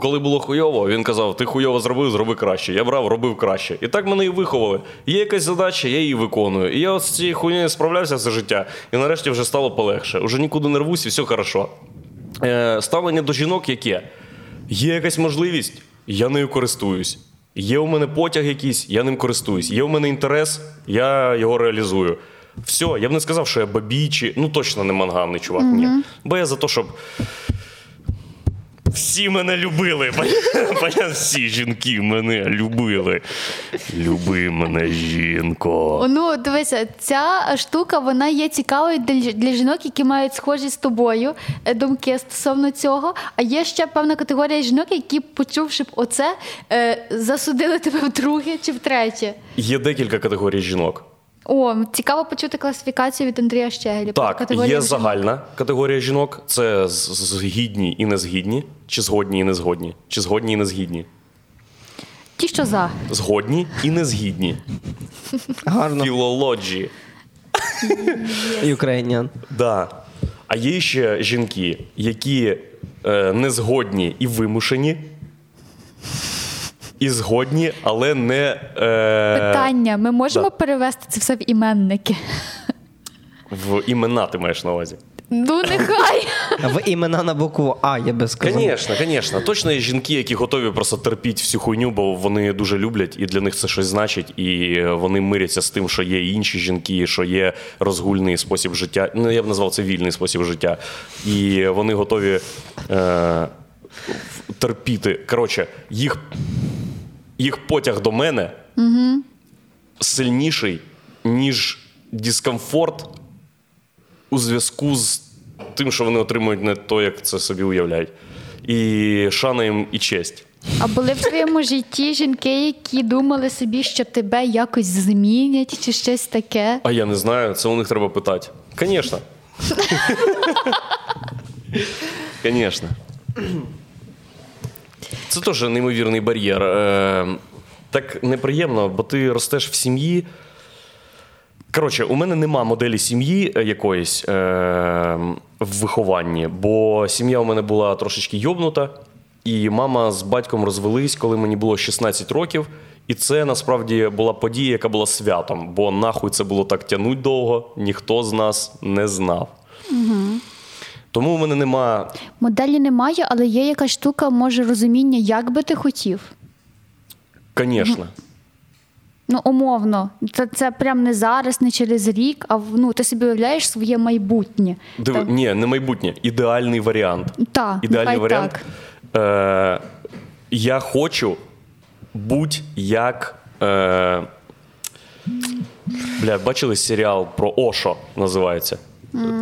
Коли було хуйово, він казав: ти хуйово зробив, зроби краще. Я брав, робив краще. І так мене і виховали. Є якась задача, я її виконую. І я з цією хуйнею справлявся все життя. І нарешті вже стало полегше. Уже нікуди не рвусь, і все хорошо. Е, ставлення до жінок яке? Є якась можливість, я нею користуюсь. Є у мене потяг якийсь, я ним користуюсь. Є у мене інтерес, я його реалізую. Все, я б не сказав, що я бабій чи ну точно не манганний чувак. Ні. Бо я за те, щоб всі мене любили. Понятно, всі жінки мене любили. Люби мене, жінко. Ну, дивися, ця штука вона є цікавою для, для жінок, які мають схожі з тобою е, думки стосовно цього. А є ще певна категорія жінок, які, почувши б оце, е, засудили тебе вдруге чи втретє. Є декілька категорій жінок. О, цікаво почути класифікацію від Андрія Щегелі. Так, категорію є жінок. загальна категорія жінок: це згідні і незгідні, чи згодні і незгодні, чи згодні і незгідні. Ті, що за. Згодні і незгідні. Гарно. Філології. Українян. Да. А є ще жінки, які е, не згодні і вимушені, і згодні, але не. Е, Питання: ми можемо да. перевести це все в іменники? В імена ти маєш на увазі. Ну, нехай. В імена на букву А, я би сказав. Звісно, звісно. Точно є жінки, які готові просто терпіти всю хуйню, бо вони дуже люблять, і для них це щось значить, і вони миряться з тим, що є інші жінки, що є розгульний спосіб життя. Ну, я б назвав це вільний спосіб життя. І вони готові е, терпіти. Коротше, їх, їх потяг до мене сильніший, ніж дискомфорт у зв'язку з тим, що вони отримують не то, як це собі уявляють. І шана їм і честь. А були в твоєму житті жінки, які думали собі, що тебе якось змінять чи щось таке? А я не знаю, це у них треба питати. Звісно. Звісно. Це теж неймовірний бар'єр. Е, Так неприємно, бо ти ростеш в сім'ї. Коротше, у мене нема моделі сім'ї е, якоїсь е, в вихованні, бо сім'я у мене була трошечки йобнута, і мама з батьком розвелись, коли мені було 16 років. І це насправді була подія, яка була святом, бо нахуй це було так тягнуть довго, ніхто з нас не знав. Тому у мене нема Моделі немає, але є якась штука, може розуміння, як би ти хотів. Звісно. Ну, умовно, це, це прям не зараз, не через рік, а ну, ти собі уявляєш своє майбутнє. Диви, Там- ні, не майбутнє, ідеальний варіант. Та, Ідеальний нехай варіант. так. Е, я хочу будь як. Е, бля, бачили серіал про Ошо називається.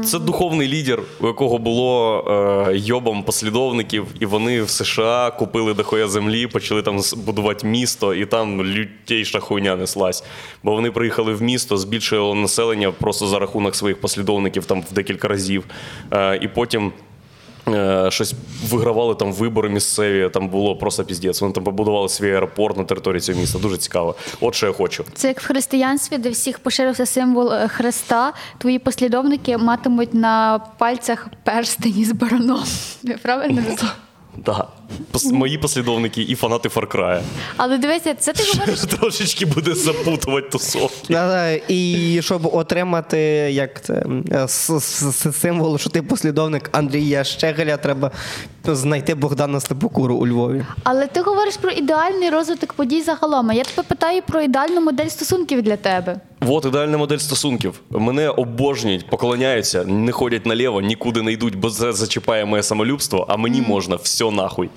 Це духовний лідер, у якого було е, йобом послідовників, і вони в США купили дохоя землі, почали там будувати місто, і там лютейша хуйня неслась. Бо вони приїхали в місто, збільшили населення просто за рахунок своїх послідовників там в декілька разів. Е, і потім щось вигравали там вибори місцеві, там було просто піздець. Вони там побудували свій аеропорт на території цього міста. Дуже цікаво. От що я хочу. Це як в християнстві, де всіх поширився символ е, Христа. Твої послідовники матимуть на пальцях перстені з бароном. Правильно Пос- Мої послідовники і фанати Far Cry. Але дивися, це ти говориш. Трошечки буде запутувати тусовки. Да-да, І щоб отримати як це, е, с- с- с- символ, що ти послідовник Андрія Щегеля, треба знайти Богдана Степокуру у Львові. Але ти говориш про ідеальний розвиток подій загалом. А я тебе питаю про ідеальну модель стосунків для тебе. От ідеальна модель стосунків. Мене обожнюють, поклоняються, не ходять наліво, нікуди не йдуть, бо це зачіпає моє самолюбство, а мені можна все нахуй.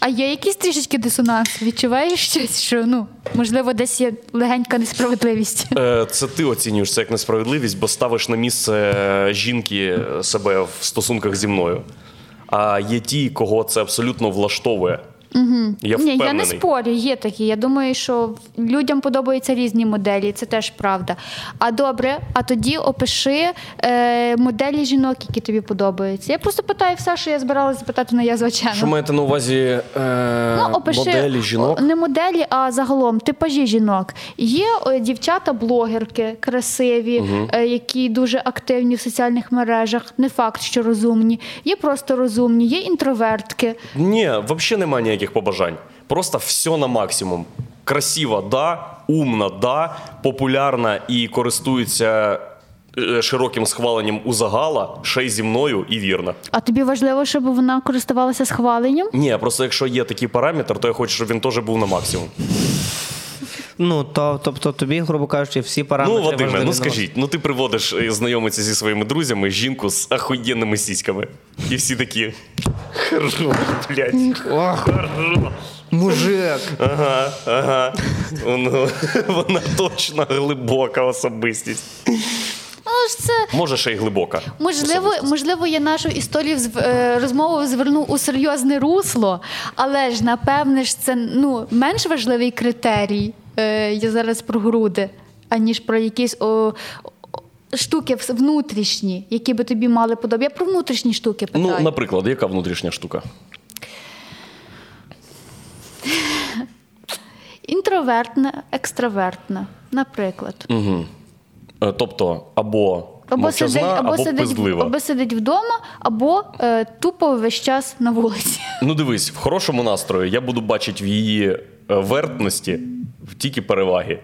А є якийсь трішечки дисонанс? Відчуваєш щось, що ну можливо десь є легенька несправедливість? Е, Це ти оцінюєш це як несправедливість, бо ставиш на місце е, жінки себе в стосунках зі мною. А є ті, кого це абсолютно влаштовує. Угу. Я Ні, я не спорю, є такі. Я думаю, що людям подобаються різні моделі, це теж правда. А добре, а тоді опиши е, моделі жінок, які тобі подобаються. Я просто питаю все, що я збиралася запитати на я звичайно. Що маєте на увазі е, Ну, опиши моделі жінок? не моделі, а загалом типажі жінок. Є дівчата-блогерки красиві, е, які дуже активні в соціальних мережах. Не факт, що розумні. Є просто розумні, є інтровертки. Ні, взагалі немає ніяких побажань. Просто все на максимум. Красива, да, умна, да, популярна і користується е, широким схваленням у загала, ще й зі мною і вірно. А тобі важливо, щоб вона користувалася схваленням? Ні, просто якщо є такий параметр, то я хочу, щоб він теж був на максимум. Ну, то, тобто тобі, грубо кажучи, всі параметри. ну, Вадиме, важливі ну скажіть, ну ти приводиш е, знайомитися зі своїми друзями жінку з ахуєнними сіськами. І всі такі. Хорош, блядь. Ох, мужик. Ага, ага. Воно, вона точно глибока особистість. Ну ж це Може, ще й глибока. можливо, можливо, я нашу історію зв- е, розмову зверну у серйозне русло, але ж напевне ж це ну менш важливий критерій. Е, я зараз про груди, аніж про якісь о, штуки внутрішні, які би тобі мали подобати. Я про внутрішні штуки питаю. Ну, наприклад, яка внутрішня штука? Інтровертна, екстравертна, наприклад. Е, Тобто, або, Або мовчазна, сидить, або, або сидить, пиздлива. або сидить вдома, або е, тупо весь час на вулиці. Ну дивись, в хорошому настрої я буду бачити в її е, вертності тільки переваги.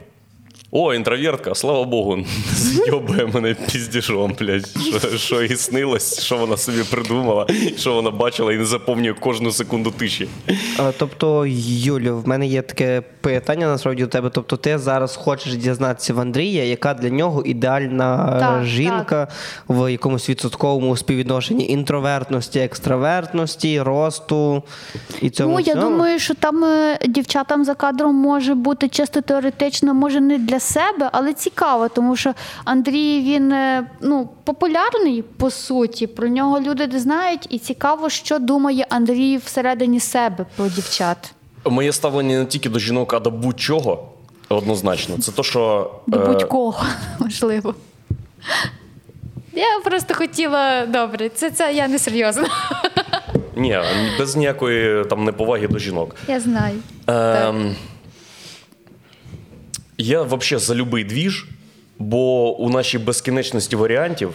О, інтровертка, слава Богу, зйобує мене піздішом, блядь. Що, що їй снилось, що вона собі придумала, що вона бачила і не заповнює кожну секунду тиші. А, Тобто, Юлю, в мене є таке питання насправді до тебе. Тобто, ти зараз хочеш дізнатися в Андрія, яка для нього ідеальна Так, жінка в якомусь відсотковому співвідношенні інтровертності, екстравертності, росту і цьому. Ну, я всьому? думаю, що там е, дівчатам за кадром може бути чисто теоретично, може не для себе, але цікаво, тому що Андрій він е, ну, популярний по суті. Про нього люди знають, і цікаво, що думає Андрій всередині себе про дівчат. Моє ставлення не тільки до жінок, а до будь-чого однозначно. Це то, що. До е, будь-кого, можливо. Я просто хотіла добре, це, це я не серйозно. Ні, без ніякої там неповаги до жінок. Я знаю. Ем, я взагалі за любий двіж, бо у нашій безкінечності варіантів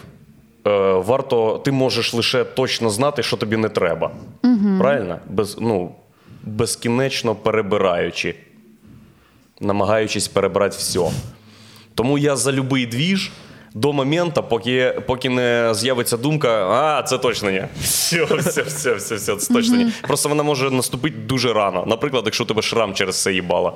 е, варто, ти можеш лише точно знати, що тобі не треба. Угу. Правильно? Без, ну, безкінечно перебираючи, намагаючись перебрати все. Тому я за любий двіж. До моменту, поки, поки не з'явиться думка, а це точно ні. Все, все, все, все, все, це точно ні. Просто вона може наступити дуже рано. Наприклад, якщо у тебе шрам через це їбала.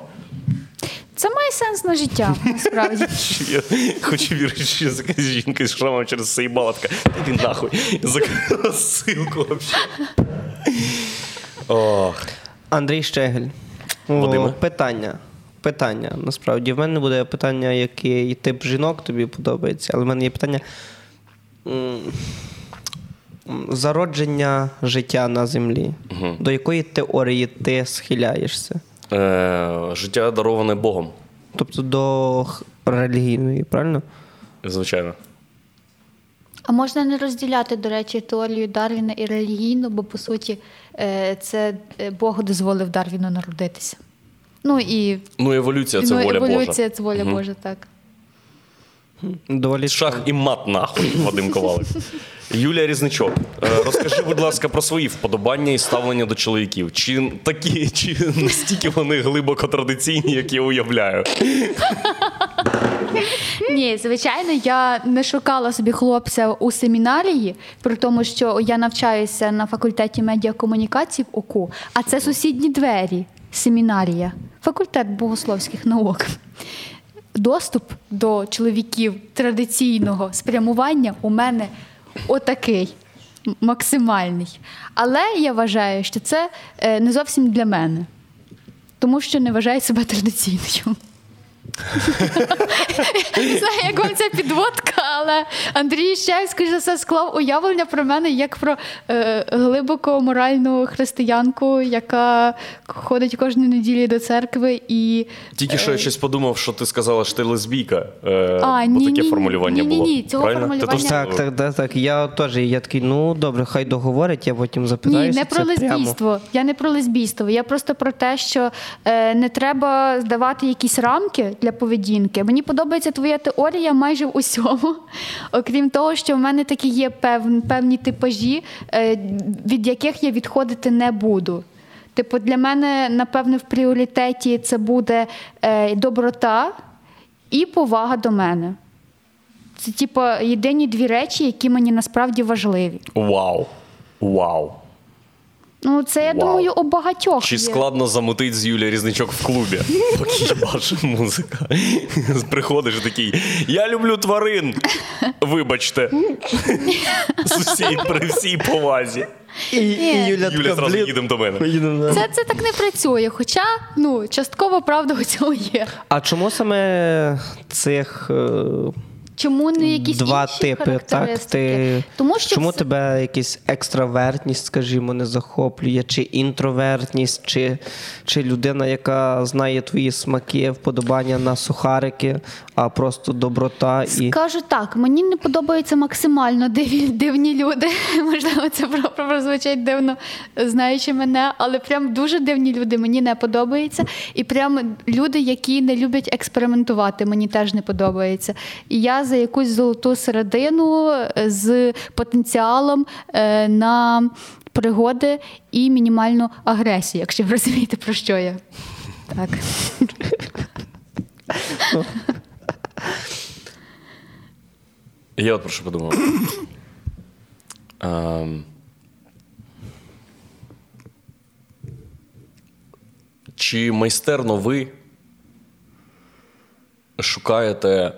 Це має сенс на життя, насправді. Я хочу вірити, що якась жінка з шрамом через це їбала така, іди нахуй. Закрила ссылку вообще. Андрій Щегель. О, питання. Питання. Насправді, в мене буде питання, який тип жінок тобі подобається, але в мене є питання. Зародження життя на землі. До якої теорії ти схиляєшся? Е, життя дароване Богом, Тобто до релігійної, правильно? звичайно. А можна не розділяти, до речі, теорію Дарвіна і релігійну, бо по суті е, це е, Бог дозволив Дарвіну народитися. Ну і Ну, еволюція це ну, воля еволюція Божа. це воля Божа, так. Доволі Шах і мат нахуй, Вадим Ковалик. Юлія Різничок, е, розкажи, будь ласка, про свої вподобання і ставлення до чоловіків. Чи такі, чи настільки вони глибоко традиційні, як я уявляю? Ні, звичайно, я не шукала собі хлопця у семінарії, при тому, що я навчаюся на факультеті медіакомунікацій в ОКУ, а це сусідні двері, семінарія, факультет богословських наук. Доступ до чоловіків традиційного спрямування у мене отакий. Максимальний. Але я вважаю, що це е, не зовсім для мене, тому що не вважаю себе традиційною. Не знаю, як вам ця підводка, але Андрій ще, скоріш за все, склав уявлення про мене як про е, глибоко моральну християнку, яка ходить кожної неділі до церкви і. Тільки що я щось подумав, що ти сказала, що ти лесбійка. Е, А, бо ні, таке ні, формулювання ні, ні, було. ні, цього Правильно? Формулювання- Так, так, так, так. Я теж я такий, ну добре, хай договорять, я потім Ні, не про це прямо. лесбійство. Я не про лесбійство. Я просто про те, що е, не треба здавати якісь рамки для поведінки. Мені подобається твоя теорія майже в усьому. Окрім того, що в мене такі є пев, певні типажі, е, від яких я відходити не буду. Типу, для мене, напевне, в пріоритеті це буде е, доброта і повага до мене. Це, типу, єдині дві речі, які мені насправді важливі. Вау. Вау. Ну, це я Вау. думаю, у багатьох. Чи є. складно замутить з Юлією Різничок в клубі, поки їбаше музика. Приходиш такий, я люблю тварин. Вибачте. З усій, при всій повазі. І, і Юля, Юля, така, зразу їдемо до мене. Це, це так не працює. Хоча, ну, частково правда у цьому є. А чому саме цих е, Чому не якісь два інші типи? Так, ти... Тому що Чому це- тебе якась екстравертність, скажімо, не захоплює, чи інтровертність, чи, чи людина, яка знає твої смаки, вподобання на сухарики, а просто доброта і. Скажу так, мені не подобаються максимально дивні, дивні люди. Можливо, це про- про- прозвучить дивно, знаючи мене, але прям дуже дивні люди мені не подобаються. І прям люди, які не люблять експериментувати, мені теж не подобається. І я за якусь золоту середину е, з потенціалом е, на пригоди і мінімальну агресію, якщо ви розумієте, про що я. Так. Я от про що подумав. Ем, Чи майстерно ви шукаєте,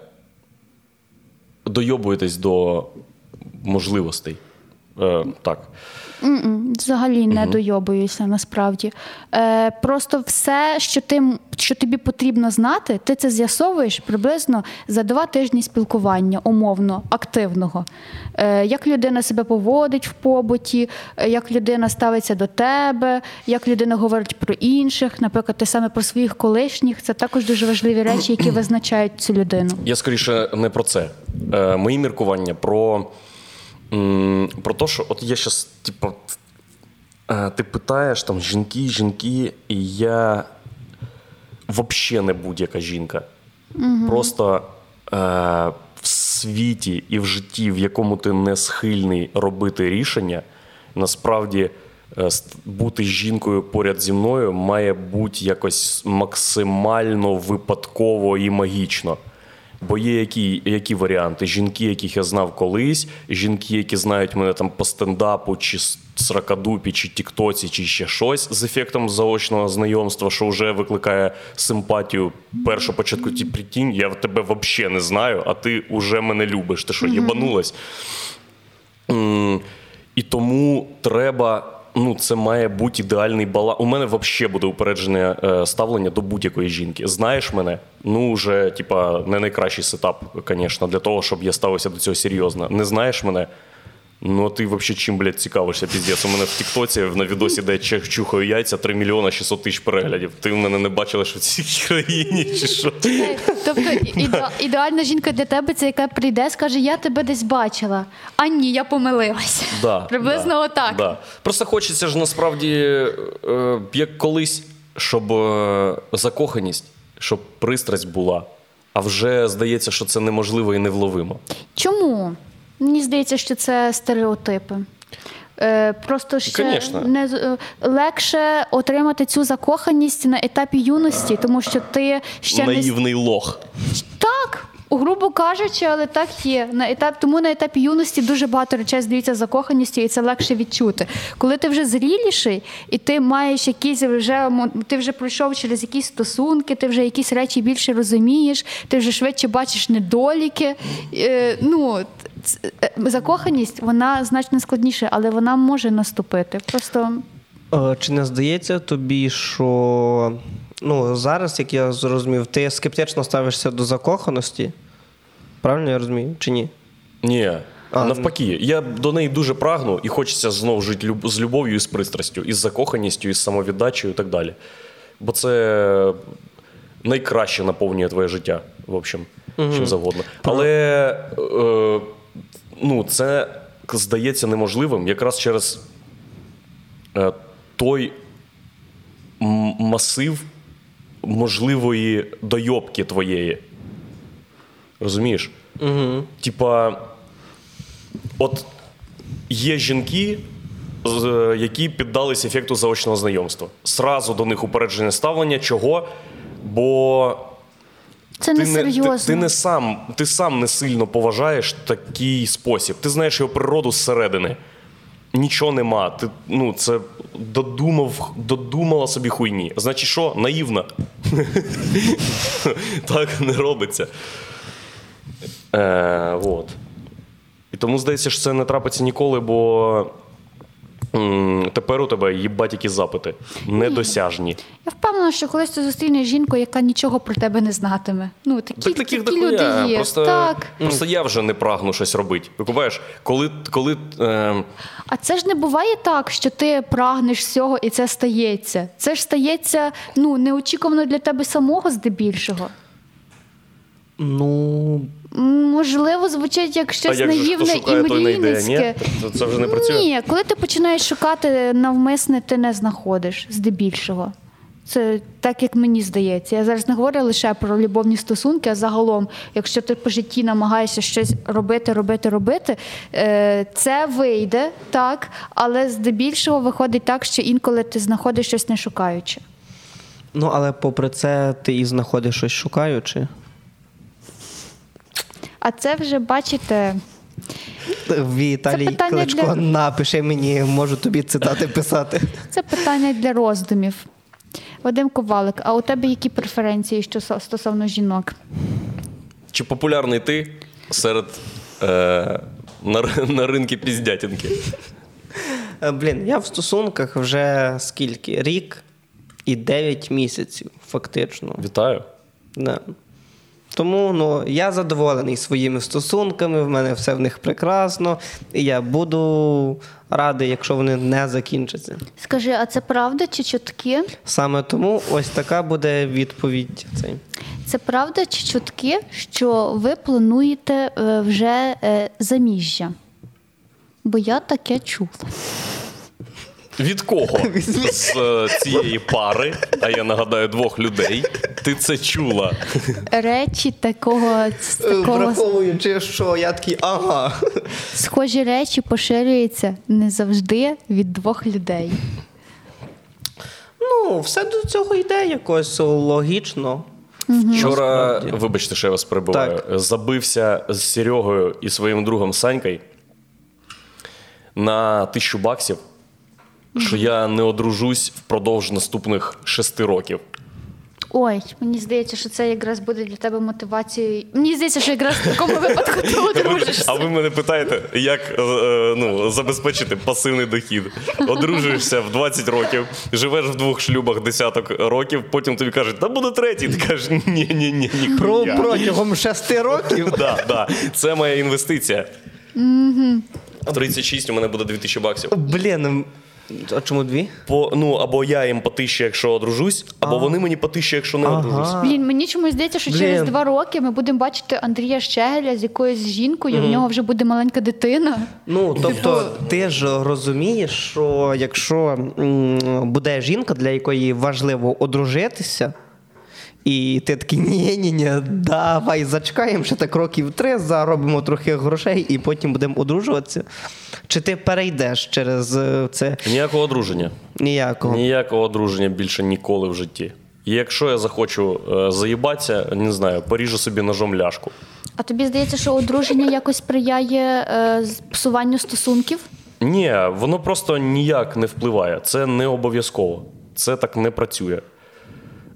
дойобуєтесь до можливостей? Е, так. М-м, Взагалі не дойобуюся насправді. Е, просто все, що ти що тобі потрібно знати, ти це з'ясовуєш приблизно за два тижні спілкування, умовно, активного. Е, як людина себе поводить в побуті, е, як людина ставиться до тебе, як людина говорить про інших, наприклад, те саме про своїх колишніх. Це також дуже важливі речі, які визначають цю людину. Я скоріше не про це. Е, мої міркування про, про те, що от я зараз, типу, е, ти питаєш там жінки, жінки, і я взагалі не будь-яка жінка. Просто е, в світі і в житті, в якому ти не схильний робити рішення, насправді. е, Бути жінкою поряд зі мною має бути якось максимально випадково і магічно. Бо є які, які варіанти? Жінки, яких я знав колись, жінки, які знають мене там по стендапу, чи сракадупі, чи тіктоці, чи ще щось з ефектом заочного знайомства, що вже викликає симпатію. Першу початку ті прикинь, я тебе взагалі не знаю, а ти вже мене любиш. Ти що, єбанулась? М, І тому треба. Ну, це має бути ідеальний баланс. У мене взагалі буде упереджене е, ставлення до будь-якої жінки. Знаєш мене? Ну, вже, типа, не найкращий сетап, звісно, для того, щоб я ставився до цього серйозно. Не знаєш мене? Ну, а ти взагалі чим, блядь, цікавишся, піздець. У мене в Тіктоці на відосі, де я чухаю яйця, 3 мільйона 600 тисяч переглядів. Ти в мене не бачила, що в цій країні чи що? Тобто іде- ідеальна жінка для тебе це яка прийде, скаже, я тебе десь бачила. А ні, я помилилася. Да, Приблизно да, отак. Да. Просто хочеться ж насправді, е, як колись, щоб е, закоханість, щоб пристрасть була. А вже здається, що це неможливо і невловимо. Чому? Мені здається, що це стереотипи. Е, просто ще Конечно. не е, легше отримати цю закоханість на етапі юності, тому що ти ще не Наївний лох. Так, грубо кажучи, але так є. На етап, тому на етапі юності дуже багато речей здаються закоханістю, і це легше відчути. Коли ти вже зріліший, і ти маєш якісь вже ти вже пройшов через якісь стосунки, ти вже якісь речі більше розумієш, ти вже швидше бачиш недоліки. Е, ну, закоханість вона значно складніша, але вона може наступити. Просто Е, Чи не здається тобі, що ну, зараз, як я зрозумів, ти скептично ставишся до закоханості? Правильно я розумію? Чи ні? Ні. А, Навпаки, я до неї дуже прагну і хочеться знову жити люб- з любов'ю і з пристрастю, і з закоханістю, і з самовіддачею і так далі. Бо це найкраще наповнює твоє життя, в общем, чим завгодно. Але е, ну, це здається неможливим якраз через е, той масив можливої дойобки твоєї. Розумієш? Угу. Типа, от є жінки, які піддались ефекту заочного знайомства. Сразу до них упереджене ставлення. Чого? Бо це ти не не, ти, серйозно. ти не сам, ти сам не сильно поважаєш такий спосіб. Ти знаєш його природу зсередини. Нічого нема. Ти ну, це додумав, додумала собі хуйні. Значить, що? Наївна. так не робиться. Е, от. І тому здається, що це не трапиться ніколи, бо тепер у тебе їбать які запити. Недосяжні. Я впевнена, що колись ти зустрінеш жінку, яка нічого про тебе не знатиме. Ну такі, Так таких такі люди є. Просто, Так. просто я вже не прагну щось робити. Викупаєш, коли, коли е, А це ж не буває так, що ти прагнеш всього і це стається. Це ж стається ну неочікувано для тебе самого здебільшого. Ну, Можливо, звучить як щось як наївне і шукає, ні? мрійницьке. Це, це вже не працює. Ні, коли ти починаєш шукати навмисне, ти не знаходиш здебільшого. Це так, як мені здається. Я зараз не говорю лише про любовні стосунки, а загалом, якщо ти по житті намагаєшся щось робити, робити, робити, е, це вийде так, але здебільшого виходить так, що інколи ти знаходиш щось не шукаючи. ну, але попри це, ти і знаходиш щось шукаючи. А це вже бачите, Віталій Кличко, для- напиши мені, можу тобі цитати писати. Це питання для роздумів. Вадим Ковалик, а у тебе які преференції що стосовно жінок? Чи популярний ти серед е, на, на ринку піздятінки? Е, Блін, я в стосунках вже скільки? Рік і 9 місяців, фактично. Вітаю. Да. Тому ну, я задоволений своїми стосунками, в мене все в них прекрасно, і я буду радий, якщо вони не закінчаться. Скажи, а це правда чи чутки? Саме тому ось така буде відповідь. Цей. Це правда чи чутки, що ви плануєте е, вже е, заміжжя? Бо я таке чула. Від кого з е, цієї пари, а я нагадаю двох людей, ти це чула? Речі такого, такого Враховуючи, що я такий, ага. схожі речі поширюються не завжди від двох людей. Ну, все до цього йде якось логічно. Вчора, Насправді. вибачте, що я вас перебуваю, Так. забився з Серегою і своїм другом Санькою на тисячу баксів, що я не одружусь впродовж наступних шести років. Ой, мені здається, що це якраз буде для тебе мотивацією. Мені здається, що якраз в такому випадку ти одружишся. А ви мене питаєте, як е, е, ну, забезпечити пасивний дохід? Одружуєшся в 20 років, живеш в двох шлюбах десяток років, потім тобі кажуть, та буде третій. Ти кажеш, ні, ні, ні, ні. Про, протягом шести років. Да, да. Це моя інвестиція. 36 у мене буде 2000 баксів. Блін, а чому дві? По, ну, або я їм потище, якщо одружусь, або вони мені потище, якщо не одружусь. Блін, мені чомусь здається, що Блін. через два роки ми будемо бачити Андрія Щегеля з якоюсь жінкою, в нього вже буде маленька дитина. Ну, тобто, ти ж розумієш, що якщо м, буде жінка, для якої важливо одружитися, і ти такий, ні, ні, ні, давай зачекаємо ще так років три, заробимо трохи грошей і потім будемо одружуватися. Чи ти перейдеш через е, це Ніякого одруження. ніякого? Ніякого одруження більше ніколи в житті. І якщо я захочу е, заїбатися, не знаю, поріжу собі ножом ляшку. А тобі здається, що одруження якось сприяє е, псуванню стосунків? Ні, воно просто ніяк не впливає. Це не обов'язково. Це так не працює.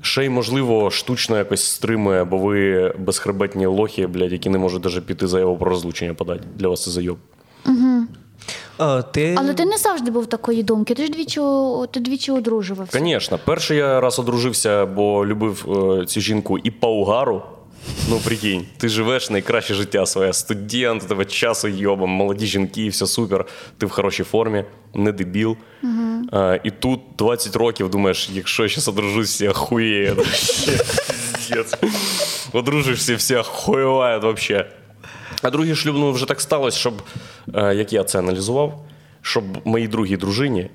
Ще й, можливо, штучно якось стримує, бо ви безхребетні лохи, блядь, які не можуть навіть піти заяву про розлучення подати. Для вас це зайоб. О, ти... Але ти не завжди був такої думки. Ти ж двічі, ти двічі одружувався. Звісно, перший я раз одружився, бо любив е, цю жінку і по угару. Ну, прикинь, ти живеш найкраще життя своє. Студент, у тебе часу йобом, молоді жінки, все супер. Ти в хорошій формі, не дебіл. Е, і тут 20 років думаєш, якщо я зараз одружусь, охуєють. Вообще, пиздец. Одружишся, всі охуєвають вообще. А другий шлюб, ну вже так сталося, щоб, е, як я це аналізував, щоб моїй другій дружині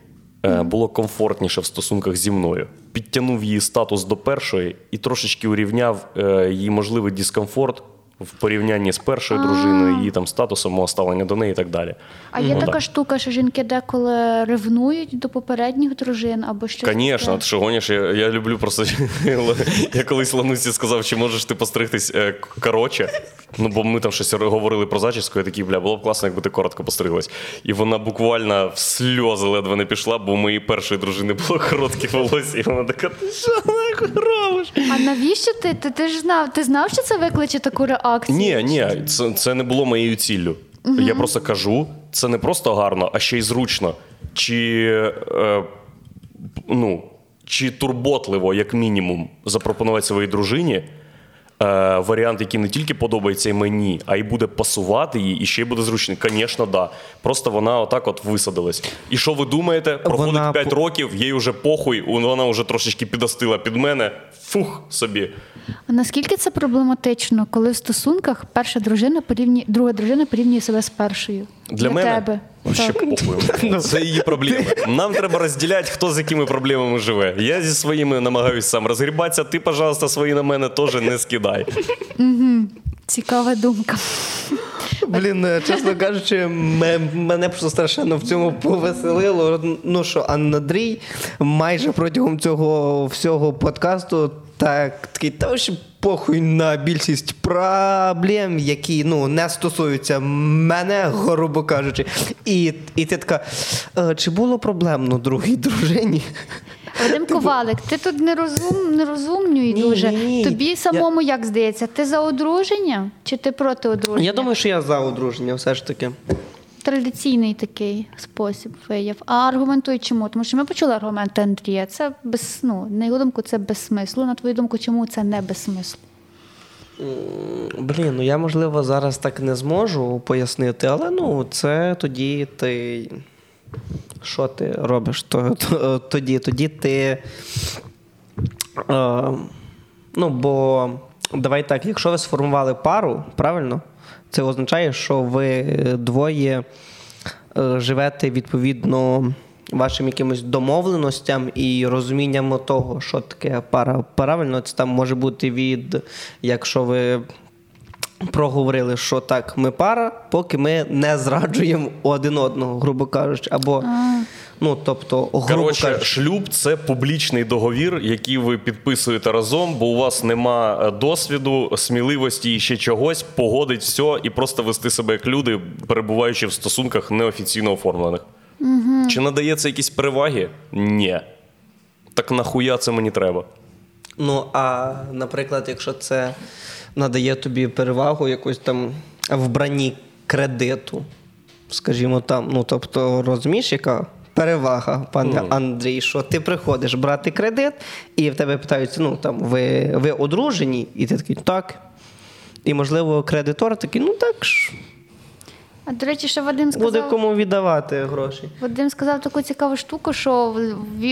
е, було комфортніше в стосунках зі мною. Підтягнув її статус до першої і трошечки урівняв її можливий дискомфорт в порівнянні з першою дружиною, її там статусом, ставлення до неї і так далі. А є Ну, така так. штука, що жінки деколи ревнують до попередніх дружин або щось. Звісно, що гониш, я, я люблю просто. я колись Ланусі сказав, чи можеш ти постригтись е, коротше. Ну, бо ми там щось говорили про зачіску, я такий, бля, було б класно, якби ти коротко постриглась. І вона буквально в сльози ледве не пішла, бо у моєї першої дружини було коротке волосся, і вона така, ти що робиш? А навіщо? Ти, ти ж знав, ти знав, що це викличе таку реакцію? Ні, ні, це, це не було моєю ціллю. Я просто кажу, це не просто гарно, а ще й зручно. Чи, е, ну, чи турботливо, як мінімум, запропонувати своїй дружині е, варіант, який не тільки подобається і мені, а й буде пасувати їй, і ще й буде зручний. Звісно, да. Просто вона отак от висадилась. І що ви думаєте? Проходить Вона 5 років, їй вже похуй, вона вже трошечки підостила під мене. Фух собі. А наскільки це проблематично, коли в стосунках перша дружина порівнює, друга дружина порівнює себе з першою? Для, мене тебе. Так. похуй. Це її проблеми. Нам треба розділяти, хто з якими проблемами живе. Я зі своїми намагаюся сам розгрібатися. Ти, пожалуйста, свої на мене теж не скидай. Цікава думка. Блін, е, чесно кажучи, мене просто страшенно в цьому повеселило. Ну що, Андрій майже протягом цього всього подкасту так такий, та що похуй на більшість проблем, які ну, не стосуються мене, грубо кажучи. І, і ти така, «Е, чи було проблемно другій дружині? Вадим Ковалик, ти тут нерозум, нерозумнюй Ні, дуже. ні, ні. Тобі самому як здається, ти за одруження чи ти проти одруження? Я думаю, що я за одруження, все ж таки. Традиційний такий спосіб вияв. А аргументуй чому? Тому що ми почули аргументи Андрія. Це без ну, на його думку, це без смислу. На твою думку, чому це не без смислу? Блін, ну я можливо зараз так не зможу пояснити, але ну це тоді ти. Що ти робиш? То, то, тоді, тоді ти. Е, ну, бо давай так, якщо ви сформували пару, правильно, це означає, що ви двоє е, живете відповідно вашим якимось домовленостям і розумінням того, що таке пара. Правильно, це там може бути від, якщо ви проговорили, що так, ми пара, поки ми не зраджуємо один одного, грубо кажучи, або ну, тобто, грубо Коротше, кажучи. шлюб це публічний договір, який ви підписуєте разом, бо у вас нема е, досвіду, сміливості і ще чогось, погодить все і просто вести себе як люди, перебуваючи в стосунках неофіційно оформлених. Угу. Чи надається якісь переваги? Ні. Так нахуя це мені треба? Ну, а наприклад, якщо це надає тобі перевагу якусь там вбранні кредиту, скажімо там, ну тобто, розумієш, яка перевага, пане Андрій, що ти приходиш брати кредит, і в тебе питаються, ну там ви, ви одружені, і ти такий, так. І, можливо, кредитор такий, ну так ж, А до речі, ще Вадим сказав... буде кому віддавати гроші. Вадим сказав таку цікаву штуку, що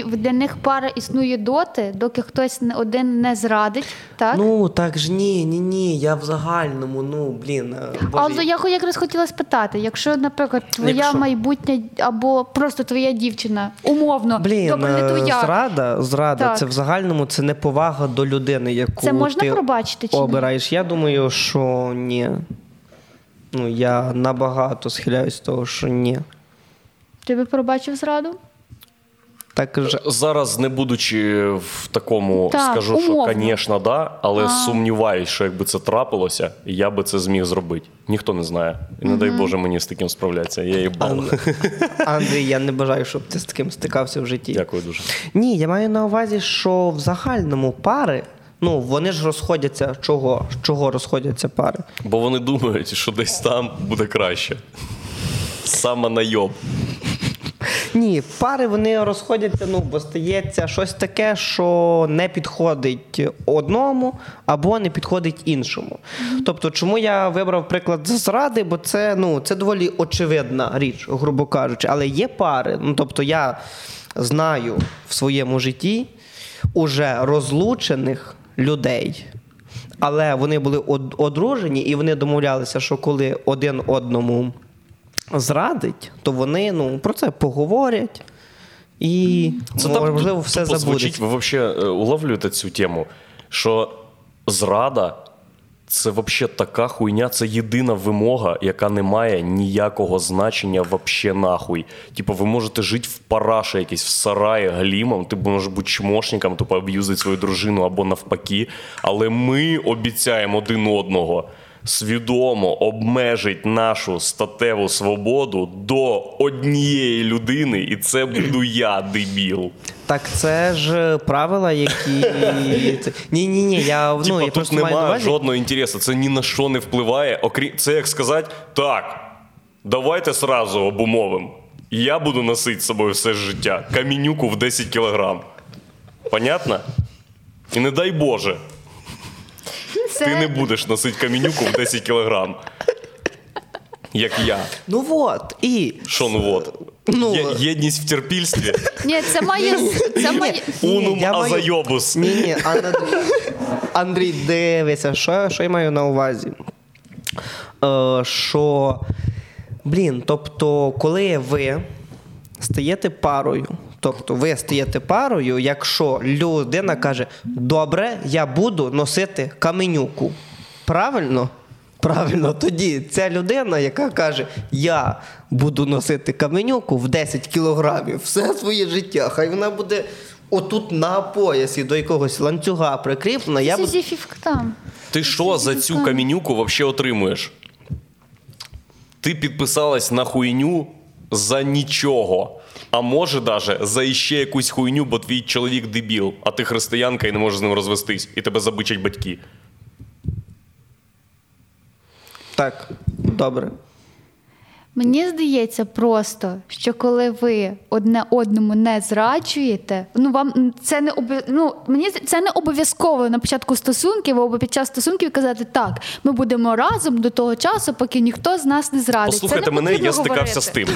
для них пара існує доти, доки хтось один не зрадить. Так? Ну, так ж ні, ні, ні, я в загальному, ну, блін. Боже, Але я якраз хотіла спитати, якщо, наприклад, твоя Якщо- майбутня або просто твоя дівчина, умовно, Блін, добре, не е, твоя. зрада, зрада Так. це в загальному це неповага до людини, яку Це можна ти пробачити чи ні? обираєш. Я думаю, що ні. Ну, я набагато схиляюсь до того, що ні. Ти би пробачив зраду? Так же. Зараз, не будучи в такому, Так, скажу, умовно. що, звісно, да, але сумніваюсь, що якби це трапилося, я би це зміг зробити. Ніхто не знає. І не дай Боже мені з таким справлятися. Я їбав. Андрій, я не бажаю, щоб ти з таким стикався в житті. Дякую дуже. Ні, я маю на увазі, що в загальному пари, ну вони ж розходяться. Чого? Чого розходяться пари? Бо вони думають, що десь там буде краще. Саме найоб. Ні, пари вони розходяться, ну, бо стається щось таке, що не підходить одному або не підходить іншому. Тобто, чому я вибрав приклад зради, бо це, ну, це доволі очевидна річ, грубо кажучи. Але є пари. Ну, тобто, я знаю в своєму житті уже розлучених людей. Але вони були одружені і вони домовлялися, що коли один одному зрадить, то вони ну, про це поговорять і Це там можливо тупо все забудеться. Ви взагалі уловлюєте цю тему, що зрада це вообще така хуйня, це єдина вимога, яка не має ніякого значення вообще нахуй. Типу, ви можете жити в параше якийсь в сараї глімом, ти можеш бути чмошником, тупо аб'юзити свою дружину або навпаки. Але ми обіцяємо один одного. Свідомо обмежить нашу статеву свободу до однієї людини, і це буду я, дебіл. Так це ж правила, які. Ні, ні, ні. Я, ну, Типа, я тут немає жодного інтересу, це ні на що не впливає. Окрім це як сказати, так, давайте сразу обумовимо. Я буду носити з собою все життя. Камінюку в 10 кілограм. Понятно? І не дай Боже, Це... ти не будеш носити камінюку в 10 кілограм. Як я. Ну от, і. Що ну от? Ну, Є- єдність в терпільстві. Ні, це має це має. Унум азайобус. Ні, ні, Андрій, Андрій, дивися, що, що я маю на увазі? Е, що, блін, тобто, коли ви стаєте парою, тобто ви стаєте парою, якщо людина каже, добре, я буду носити каменюку. Правильно? Правильно, тоді ця людина, яка каже, я буду носити каменюку в 10 кілограмів все своє життя, хай вона буде отут на поясі до якогось ланцюга прикріплена, я б Сізіфів там. Ти що за цю камінюку взагалі отримуєш? Ти підписалась на хуйню за нічого. А може даже за іще якусь хуйню, бо твій чоловік дебіл, а ти християнка і не можеш з ним розвестись, і тебе забичать батьки. так, добре. Мені здається просто, що коли ви одне одному не зраджуєте, ну вам це не обов... ну, мені це не обов'язково на початку стосунків або під час стосунків казати так, ми будемо разом до того часу, поки ніхто з нас не зрадить. Послухайте це не мене, я стикався з тим.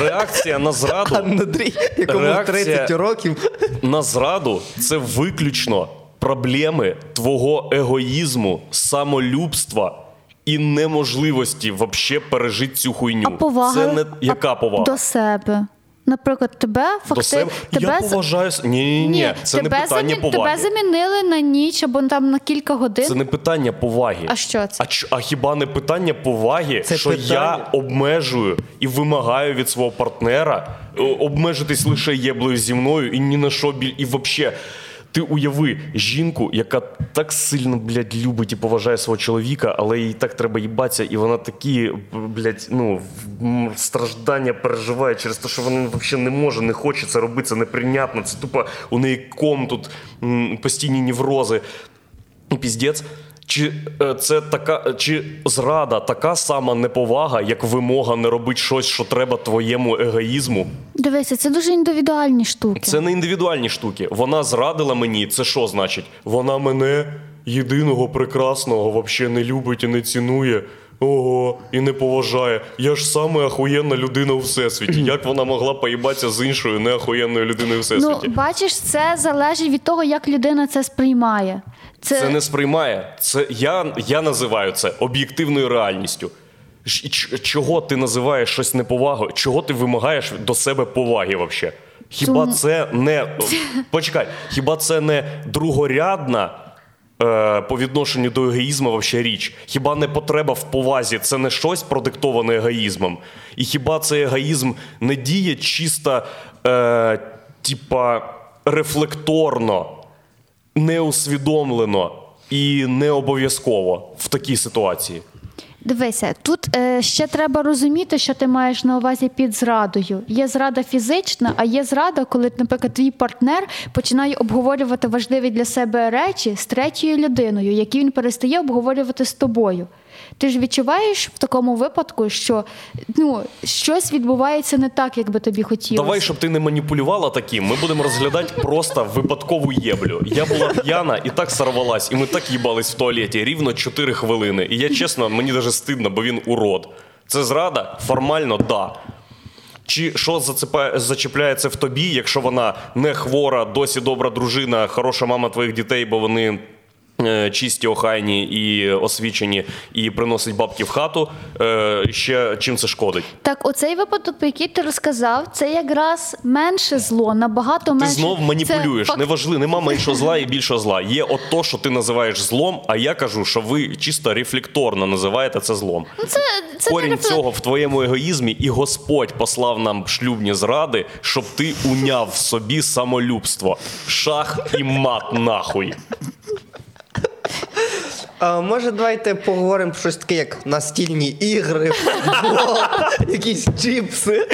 Реакція на зраду. Андрій, якому 30 років. на зраду це виключно проблеми твого егоїзму, самолюбства і неможливості вообще пережити цю хуйню. А повага Це не яка повага? до себе. Наприклад, тебе До факти... себе? тебе Я поважаю. Ні, ні, ні, це не тебе, питання замі- поваги. тебе замінили на ніч або там на кілька годин. Це не питання поваги. А що це? А, ч- а хіба не питання поваги, Це що питання- я обмежую і вимагаю від свого партнера е, обмежитись лише єблею зі мною і ні на що біль. І взагалі, ти уяви жінку, яка так сильно, блядь, любить і поважає свого чоловіка, але їй так треба їбатися, і вона такі, блядь, ну, страждання переживає через те, що вона взагалі не може, не хоче це робити, це неприйнятно. Це тупо у неї ком тут постійні неврози. Піздець. Чи е, це така, чи зрада така сама неповага, як вимога не робити щось, що треба твоєму егоїзму? Дивися, це дуже індивідуальні штуки. Це не індивідуальні штуки. Вона зрадила мені. Це що значить? Вона мене єдиного прекрасного взагалі не любить і не цінує. Ого, і не поважає. Я ж саме ахуєнна людина у всесвіті. Як вона могла поїбатися з іншою неахуєнною людиною у Ну, всесвіті? бачиш, це залежить від того, як людина це сприймає. Це, Це не сприймає. Це я, я називаю це об'єктивною реальністю. Ч- Чого ти називаєш щось неповагою? Чого ти вимагаєш до себе поваги взагалі? Хіба Тому- це не почекай, хіба це не другорядна по відношенню до егоїзму вообще річ? Хіба не потреба в повазі це не щось продиктоване егоїзмом? І хіба цей егоїзм не діє чисто, е, типа, рефлекторно? неусвідомлено і не обов'язково в такій ситуації. Дивися, тут е, ще треба розуміти, що ти маєш на увазі під зрадою. Є зрада фізична, а є зрада, коли, наприклад, твій партнер починає обговорювати важливі для себе речі з третьою людиною, які він перестає обговорювати з тобою. Ти ж відчуваєш в такому випадку, що ну, щось відбувається не так, як би тобі хотілося. Давай, щоб ти не маніпулювала таким, ми будемо розглядати просто випадкову єблю. Я була п'яна і так сорвалась, і ми так їбались в туалеті рівно 4 хвилини. І я чесно, мені навіть стидно, бо він урод. Це зрада? Формально, да. Чи що зачіпляється в тобі, якщо вона не хвора, досі добра дружина, хороша мама твоїх дітей, бо вони чисті, охайні і освічені, і приносять бабки в хату, е, ще чим це шкодить? Так, оцей випадок, про який ти розказав, це якраз менше зло, набагато Ти менше. знов маніпулюєш. Це Неважливо, нема меншого зла і більшого зла. Є от то, що ти називаєш злом, а я кажу, що ви чисто рефлекторно називаєте це злом. Ну, Це, це Корінь не цього в твоєму егоїзмі, і Господь послав нам шлюбні зради, щоб ти уняв в собі самолюбство. Шах і мат нахуй. А може, давайте поговоримо про щось таке, як настільні ігри, футбол, якісь чіпси.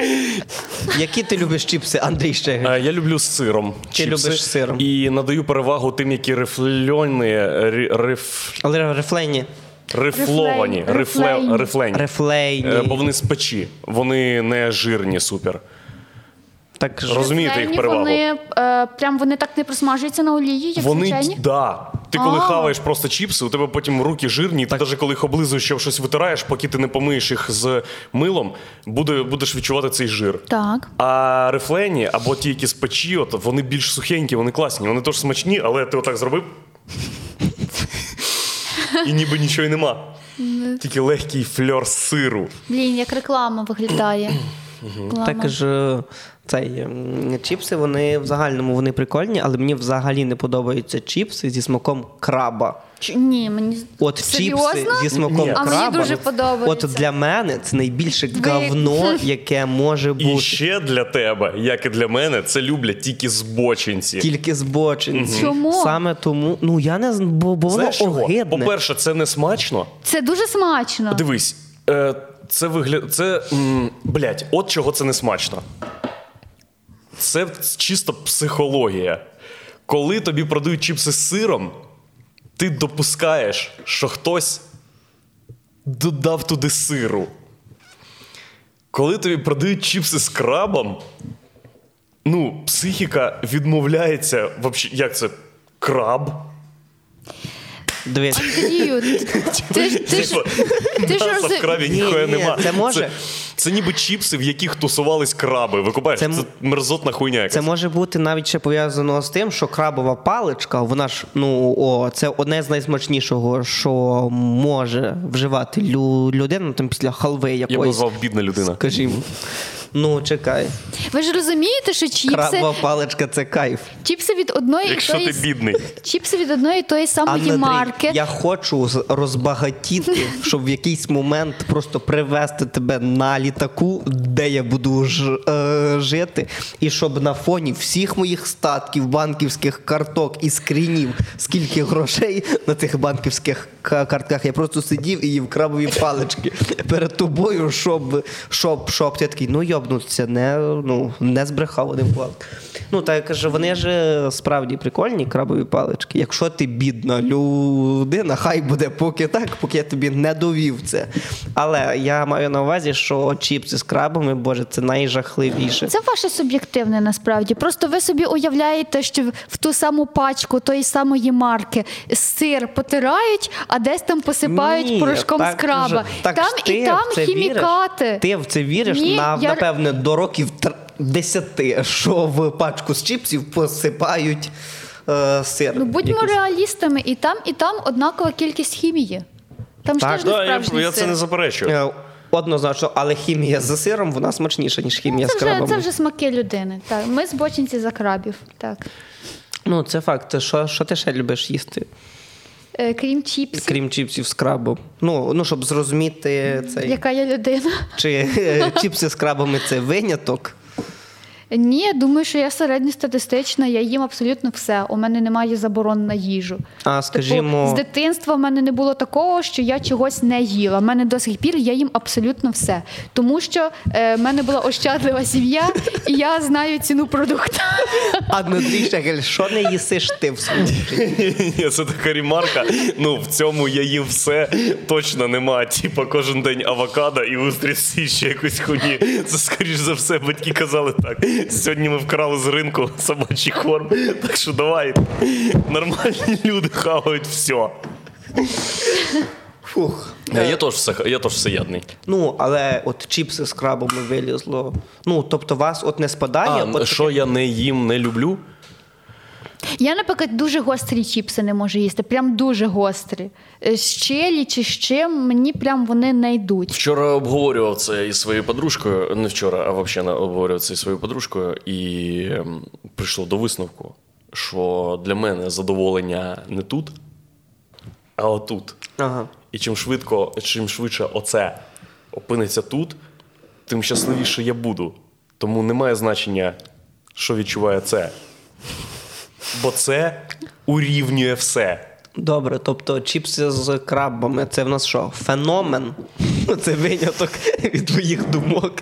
Які ти любиш чіпси, Андрій Щегель? Е, Я люблю з сиром. Ти любиш з сиром. І надаю перевагу тим, які рифльоні, риф, Але рефлейні. рифловані, Рифлейні. рифле, рифлені. Рефлейні. Е, Бо вони з печі, вони не жирні супер. Так. Розумієте їх перевагу? Вони, е, прям вони так не просмажуються на олії, як Вони звичайні? да. Ти коли А. хаваєш просто чіпси, у тебе потім руки жирні, і ти навіть коли їх облизуєш, щоб щось витираєш, поки ти не помиєш їх з милом, буде, будеш відчувати цей жир. Так. А рифлені або ті, які з печі, от, вони більш сухенькі, вони класні. Вони теж смачні, але ти отак зробив. І ніби нічого й нема. Тільки легкий фльор сиру. Блін, як реклама виглядає. Клава. Також цей чіпси, вони в загальному вони прикольні, але мені взагалі не подобаються чіпси зі смаком краба. Ч- Ні, мені От серйозно? чіпси зі смаком Ні. А мені дуже подобається. От для мене це найбільше Ви- говно, яке може бути. І ще для тебе, як і для мене, це люблять тільки збочинці. Тільки збочинці. Чому? Саме тому, ну я не бо, бо воно Знаєш чого? огидне. По-перше, це не смачно. Це дуже смачно. Дивись, е, це вигляд. Це. М, блядь, от чого це не смачно. Це чисто психологія. Коли тобі продають чіпси з сиром, ти допускаєш, що хтось додав туди сиру. Коли тобі продають чіпси з крабом, ну, психіка відмовляється. Вообще, як це? Краб? Дивись. Андрію, ти, ти, ж- ти, ж- ти ж М'яса в крабі Ні, ніхуя ні, нема. це може- Це, це ніби чіпси, в яких тусувались краби. Ви купаєш? Це, Це мерзотна хуйня якась. Це може бути навіть ще пов'язано з тим, що крабова паличка, вона ж ну о, це одне з найсмачнішого, що може вживати лю- людина там після халви Я б якоїсь. назвав бідна людина. Скажімо. Ну, чекай. Ви ж розумієте, що чіпси, Крабова паличка це кайф. чіпси від одної Якщо і тої ти бідний. чіпси від одної тої самої Анна марки. Я хочу розбагатіти, щоб в якийсь момент просто привезти тебе на літаку, де я буду ж, е, жити, і щоб на фоні всіх моїх статків, банківських карток і скрінів, скільки грошей на тих банківських картках, я просто сидів і їв крабові палички перед тобою, щоб, щоб, щоб ти такий, ну йобнуться, не, ну, не збрехав один плат. Ну, так я кажу, вони ж е, справді прикольні крабові палички. Якщо ти бідна людина, хай буде поки так, поки я тобі не довів це. Але я маю на увазі, що чіпси з крабами, боже, це найжахливіше. Це ваше суб'єктивне насправді. Просто ви собі уявляєте, що в ту саму пачку тої самої марки сир потирають, а десь там посипають Ні, порошком так з краба. так там і там хімікати. Віриш? Ти в це віриш Ні, на, я- напевне до років 10, що в пачку з чіпсів посипають е, сир. Ну будьмо якийсь. реалістами, і там, і там однакова кількість хімії. Там ж теж не Да, я, справжній я це сир. не заперечую. Е, Однозначно, але хімія з сиром вона смачніша, ніж хімія Це з вже, крабами. це вже смаки людини. Так. Ми збочинці за крабів. Так. Ну, це факт. Що, що ти ще любиш їсти, крім чіпсів, крім чіпсів з крабом? Ну, ну щоб зрозуміти цей. яка я людина. Чи е, чіпси з крабами це виняток? Ні, я думаю, що я середньостатистична, я їм абсолютно все. У мене немає заборон на їжу. А скажімо, Типу, з дитинства в мене не було такого, що я чогось не їла. У мене до сих пір я їм абсолютно все. Тому що е, в мене була ощадлива сім'я, і я знаю ціну продукту. а Андрій Шегель, що не їсиш ти в? Ні, це така ремарка. Ну, в цьому я їм все точно нема. Типа кожен день авокадо і устриці ще якусь хуйні. Це скоріш за все, батьки казали так. Сьогодні ми вкрали з ринку собачий корм. Так що давай. Нормальні люди хавають все. Фух. Я теж все, я теж всеядний. Ну, але от чіпси з крабами вилізло. Ну, тобто вас от не спадає. А, от що я не їм, не люблю? Я, наприклад, дуже гострі чіпси не можу їсти. Прям дуже гострі. Е, З чилі чи з чим мені прям вони не йдуть. Вчора обговорював це із своєю подружкою. Не вчора, а взагалі обговорював це із своєю подружкою, і ем, прийшов до висновку, що для мене задоволення не тут, а отут. Ага. І чим швидко, чим швидше оце опиниться тут, тим щасливіше я буду. Тому немає значення, що відчуває це. Бо це урівнює все. Добре, тобто чіпси з крабами це в нас що? Феномен? Це виняток від твоїх думок.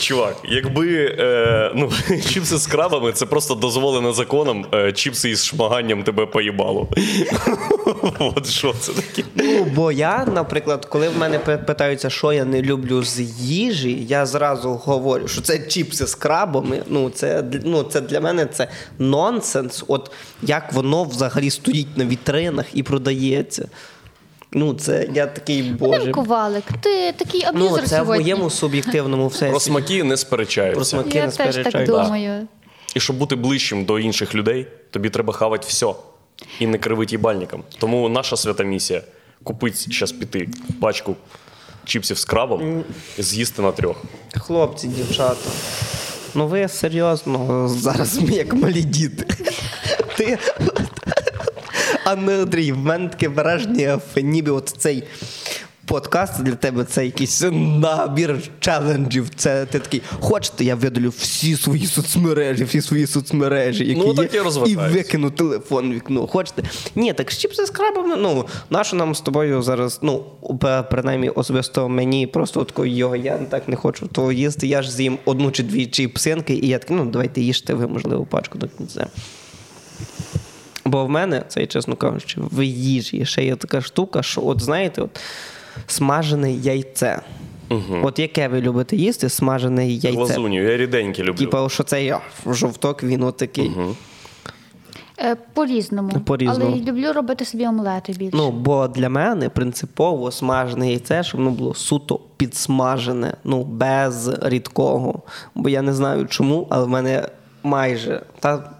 Чувак, якби е, ну, чіпси з крабами це просто дозволено законом, е, чіпси із шмаганням тебе поїбало. От що це таке? Ну, бо я, наприклад, коли в мене питаються, що я не люблю з їжі, я зразу говорю, що це чіпси з крабами. Ну, це, ну, це для мене це нонсенс. От як воно взагалі стоїть на вітринах і продається. Ну, це я такий боже. Ковалик, ти такий аб'юзер Ну, це в моєму суб'єктивному Про смаки не сперечаються. Про смаки Я не теж так сперечаюсь. думаю. І щоб бути ближчим до інших людей, тобі треба хавати все і не кривить їбальникам. Тому наша свята місія купити зараз піти пачку чіпсів з крабом і з'їсти на трьох. Хлопці, дівчата. Ну ви серйозно, зараз ми як малі діти. Ти. Андрій, в мене таке враження, ніби от цей подкаст для тебе це якийсь набір челенджів. Це ти такий, хочете, я видалю всі свої соцмережі, всі свої соцмережі, які Ну, так є, і і викину телефон в вікно. Хочете? Ні, так з чіпси з крабами, ну, нащо нам з тобою зараз, ну, принаймні особисто мені просто такого його, я так не хочу того їсти. Я ж з'їм одну чи дві чіпсинки, і я такий, ну, давайте їжте ви, можливо, пачку до кінця. Бо в мене, це я чесно кажучи, в їжі ще є така штука, що, от знаєте, от смажене яйце. От яке ви любите їсти, смажене яйце. Глазуню, я ріденькі люблю. Типа, що це я, жовток, він отакий. Е, По-різному. По-різному. Але люблю робити собі омлети більше. Ну, бо для мене принципово смажене яйце, щоб воно було суто підсмажене, ну, без рідкого. Бо я не знаю чому, але в мене майже та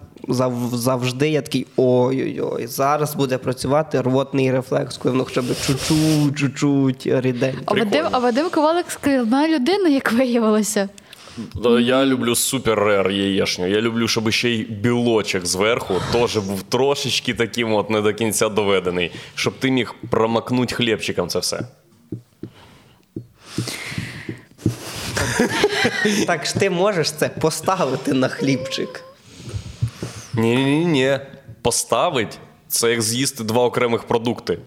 завжди я такий ой-ой-ой, зараз буде працювати рвотний рефлекс, коли воно хоча б чуть-чуть, чуть-чуть а, Вадим, а Вадим Ковалик складна людина, як виявилося. Да, Я люблю супер рер яєшню. Я люблю, щоб ще й білочок зверху теж був трошечки таким от не до кінця доведений, щоб ти міг промакнути хлібчиком це все. Так ж ти можеш це поставити на хлібчик. Ні, ні, ні. Поставить це як з'їсти два окремих продукти.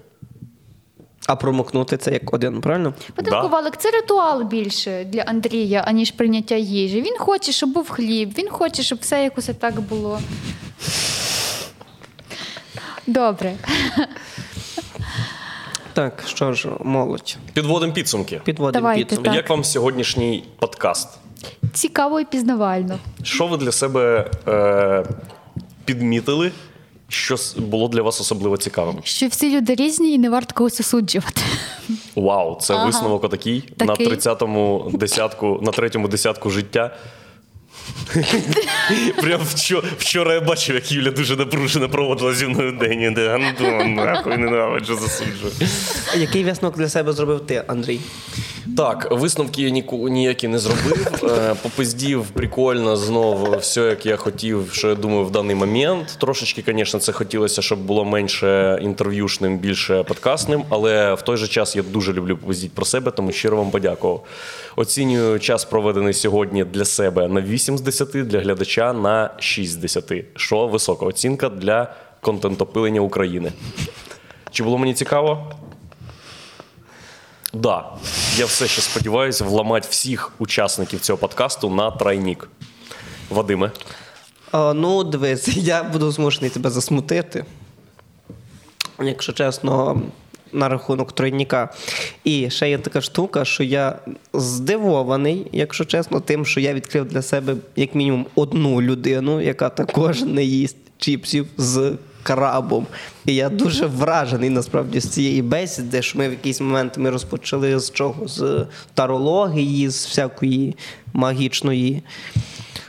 А промокнути це як один, правильно? Вадим Да. Ковалик це ритуал більше для Андрія, аніж прийняття їжі. Він хоче, щоб був хліб, він хоче, щоб все якось так було. Добре. Так, що ж, молодь. Підводимо підсумки. Підводимо Давайте, підсумки. так. Як вам сьогоднішній подкаст? Цікаво і пізнавально. Що ви для себе е, підмітили, що було для вас особливо цікавим? Що всі люди різні і не варто когось осуджувати. Вау, це Ага. висновок отакий на 30-му десятку, на третьому десятку життя. Прям вчора, вчора я бачив, як Юля дуже напружено проводила зі мною день. Де Антон, нахуй ненавиджу, засуджую. Який висновок для себе зробив ти, Андрій? Так, висновки я ніку- ніякі не зробив. Е, Попиздів прикольно знову все, як я хотів, що я думаю в даний момент. Трошечки, звісно, це хотілося, щоб було менше інтерв'юшним, більше подкастним, але в той же час я дуже люблю попиздіть про себе, тому щиро вам подякував. Оцінюю час, проведений сьогодні для себе на 8 з 10, для глядача на 6 з 10, що висока оцінка для контентопилення України. Чи було мені цікаво? Да, я все ще сподіваюся вламати всіх учасників цього подкасту на тройнік. Вадиме, О, ну, дивись, я буду змушений тебе засмутити. Якщо чесно, на рахунок тройніка. І ще є така штука, що я здивований, якщо чесно, тим, що я відкрив для себе як мінімум одну людину, яка також не їсть чіпсів з крабом. І я дуже вражений насправді з цієї бесіди, що ми в якийсь момент ми розпочали з чого? З тарології, з всякої магічної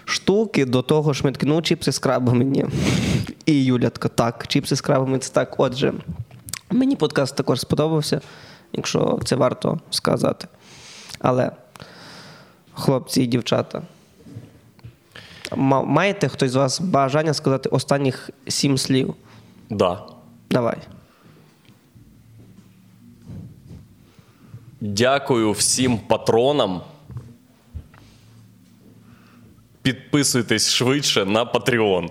штуки до того, що ми такі, ну, чіпси з крабами ні. І Юля така, так, чіпси з крабами це так. Отже, мені подкаст також сподобався, якщо це варто сказати. Але, хлопці і дівчата, маєте хтось з вас бажання сказати останніх сім слів? да. Давай. Дякую всім патронам. Підписуйтесь швидше на Patreon.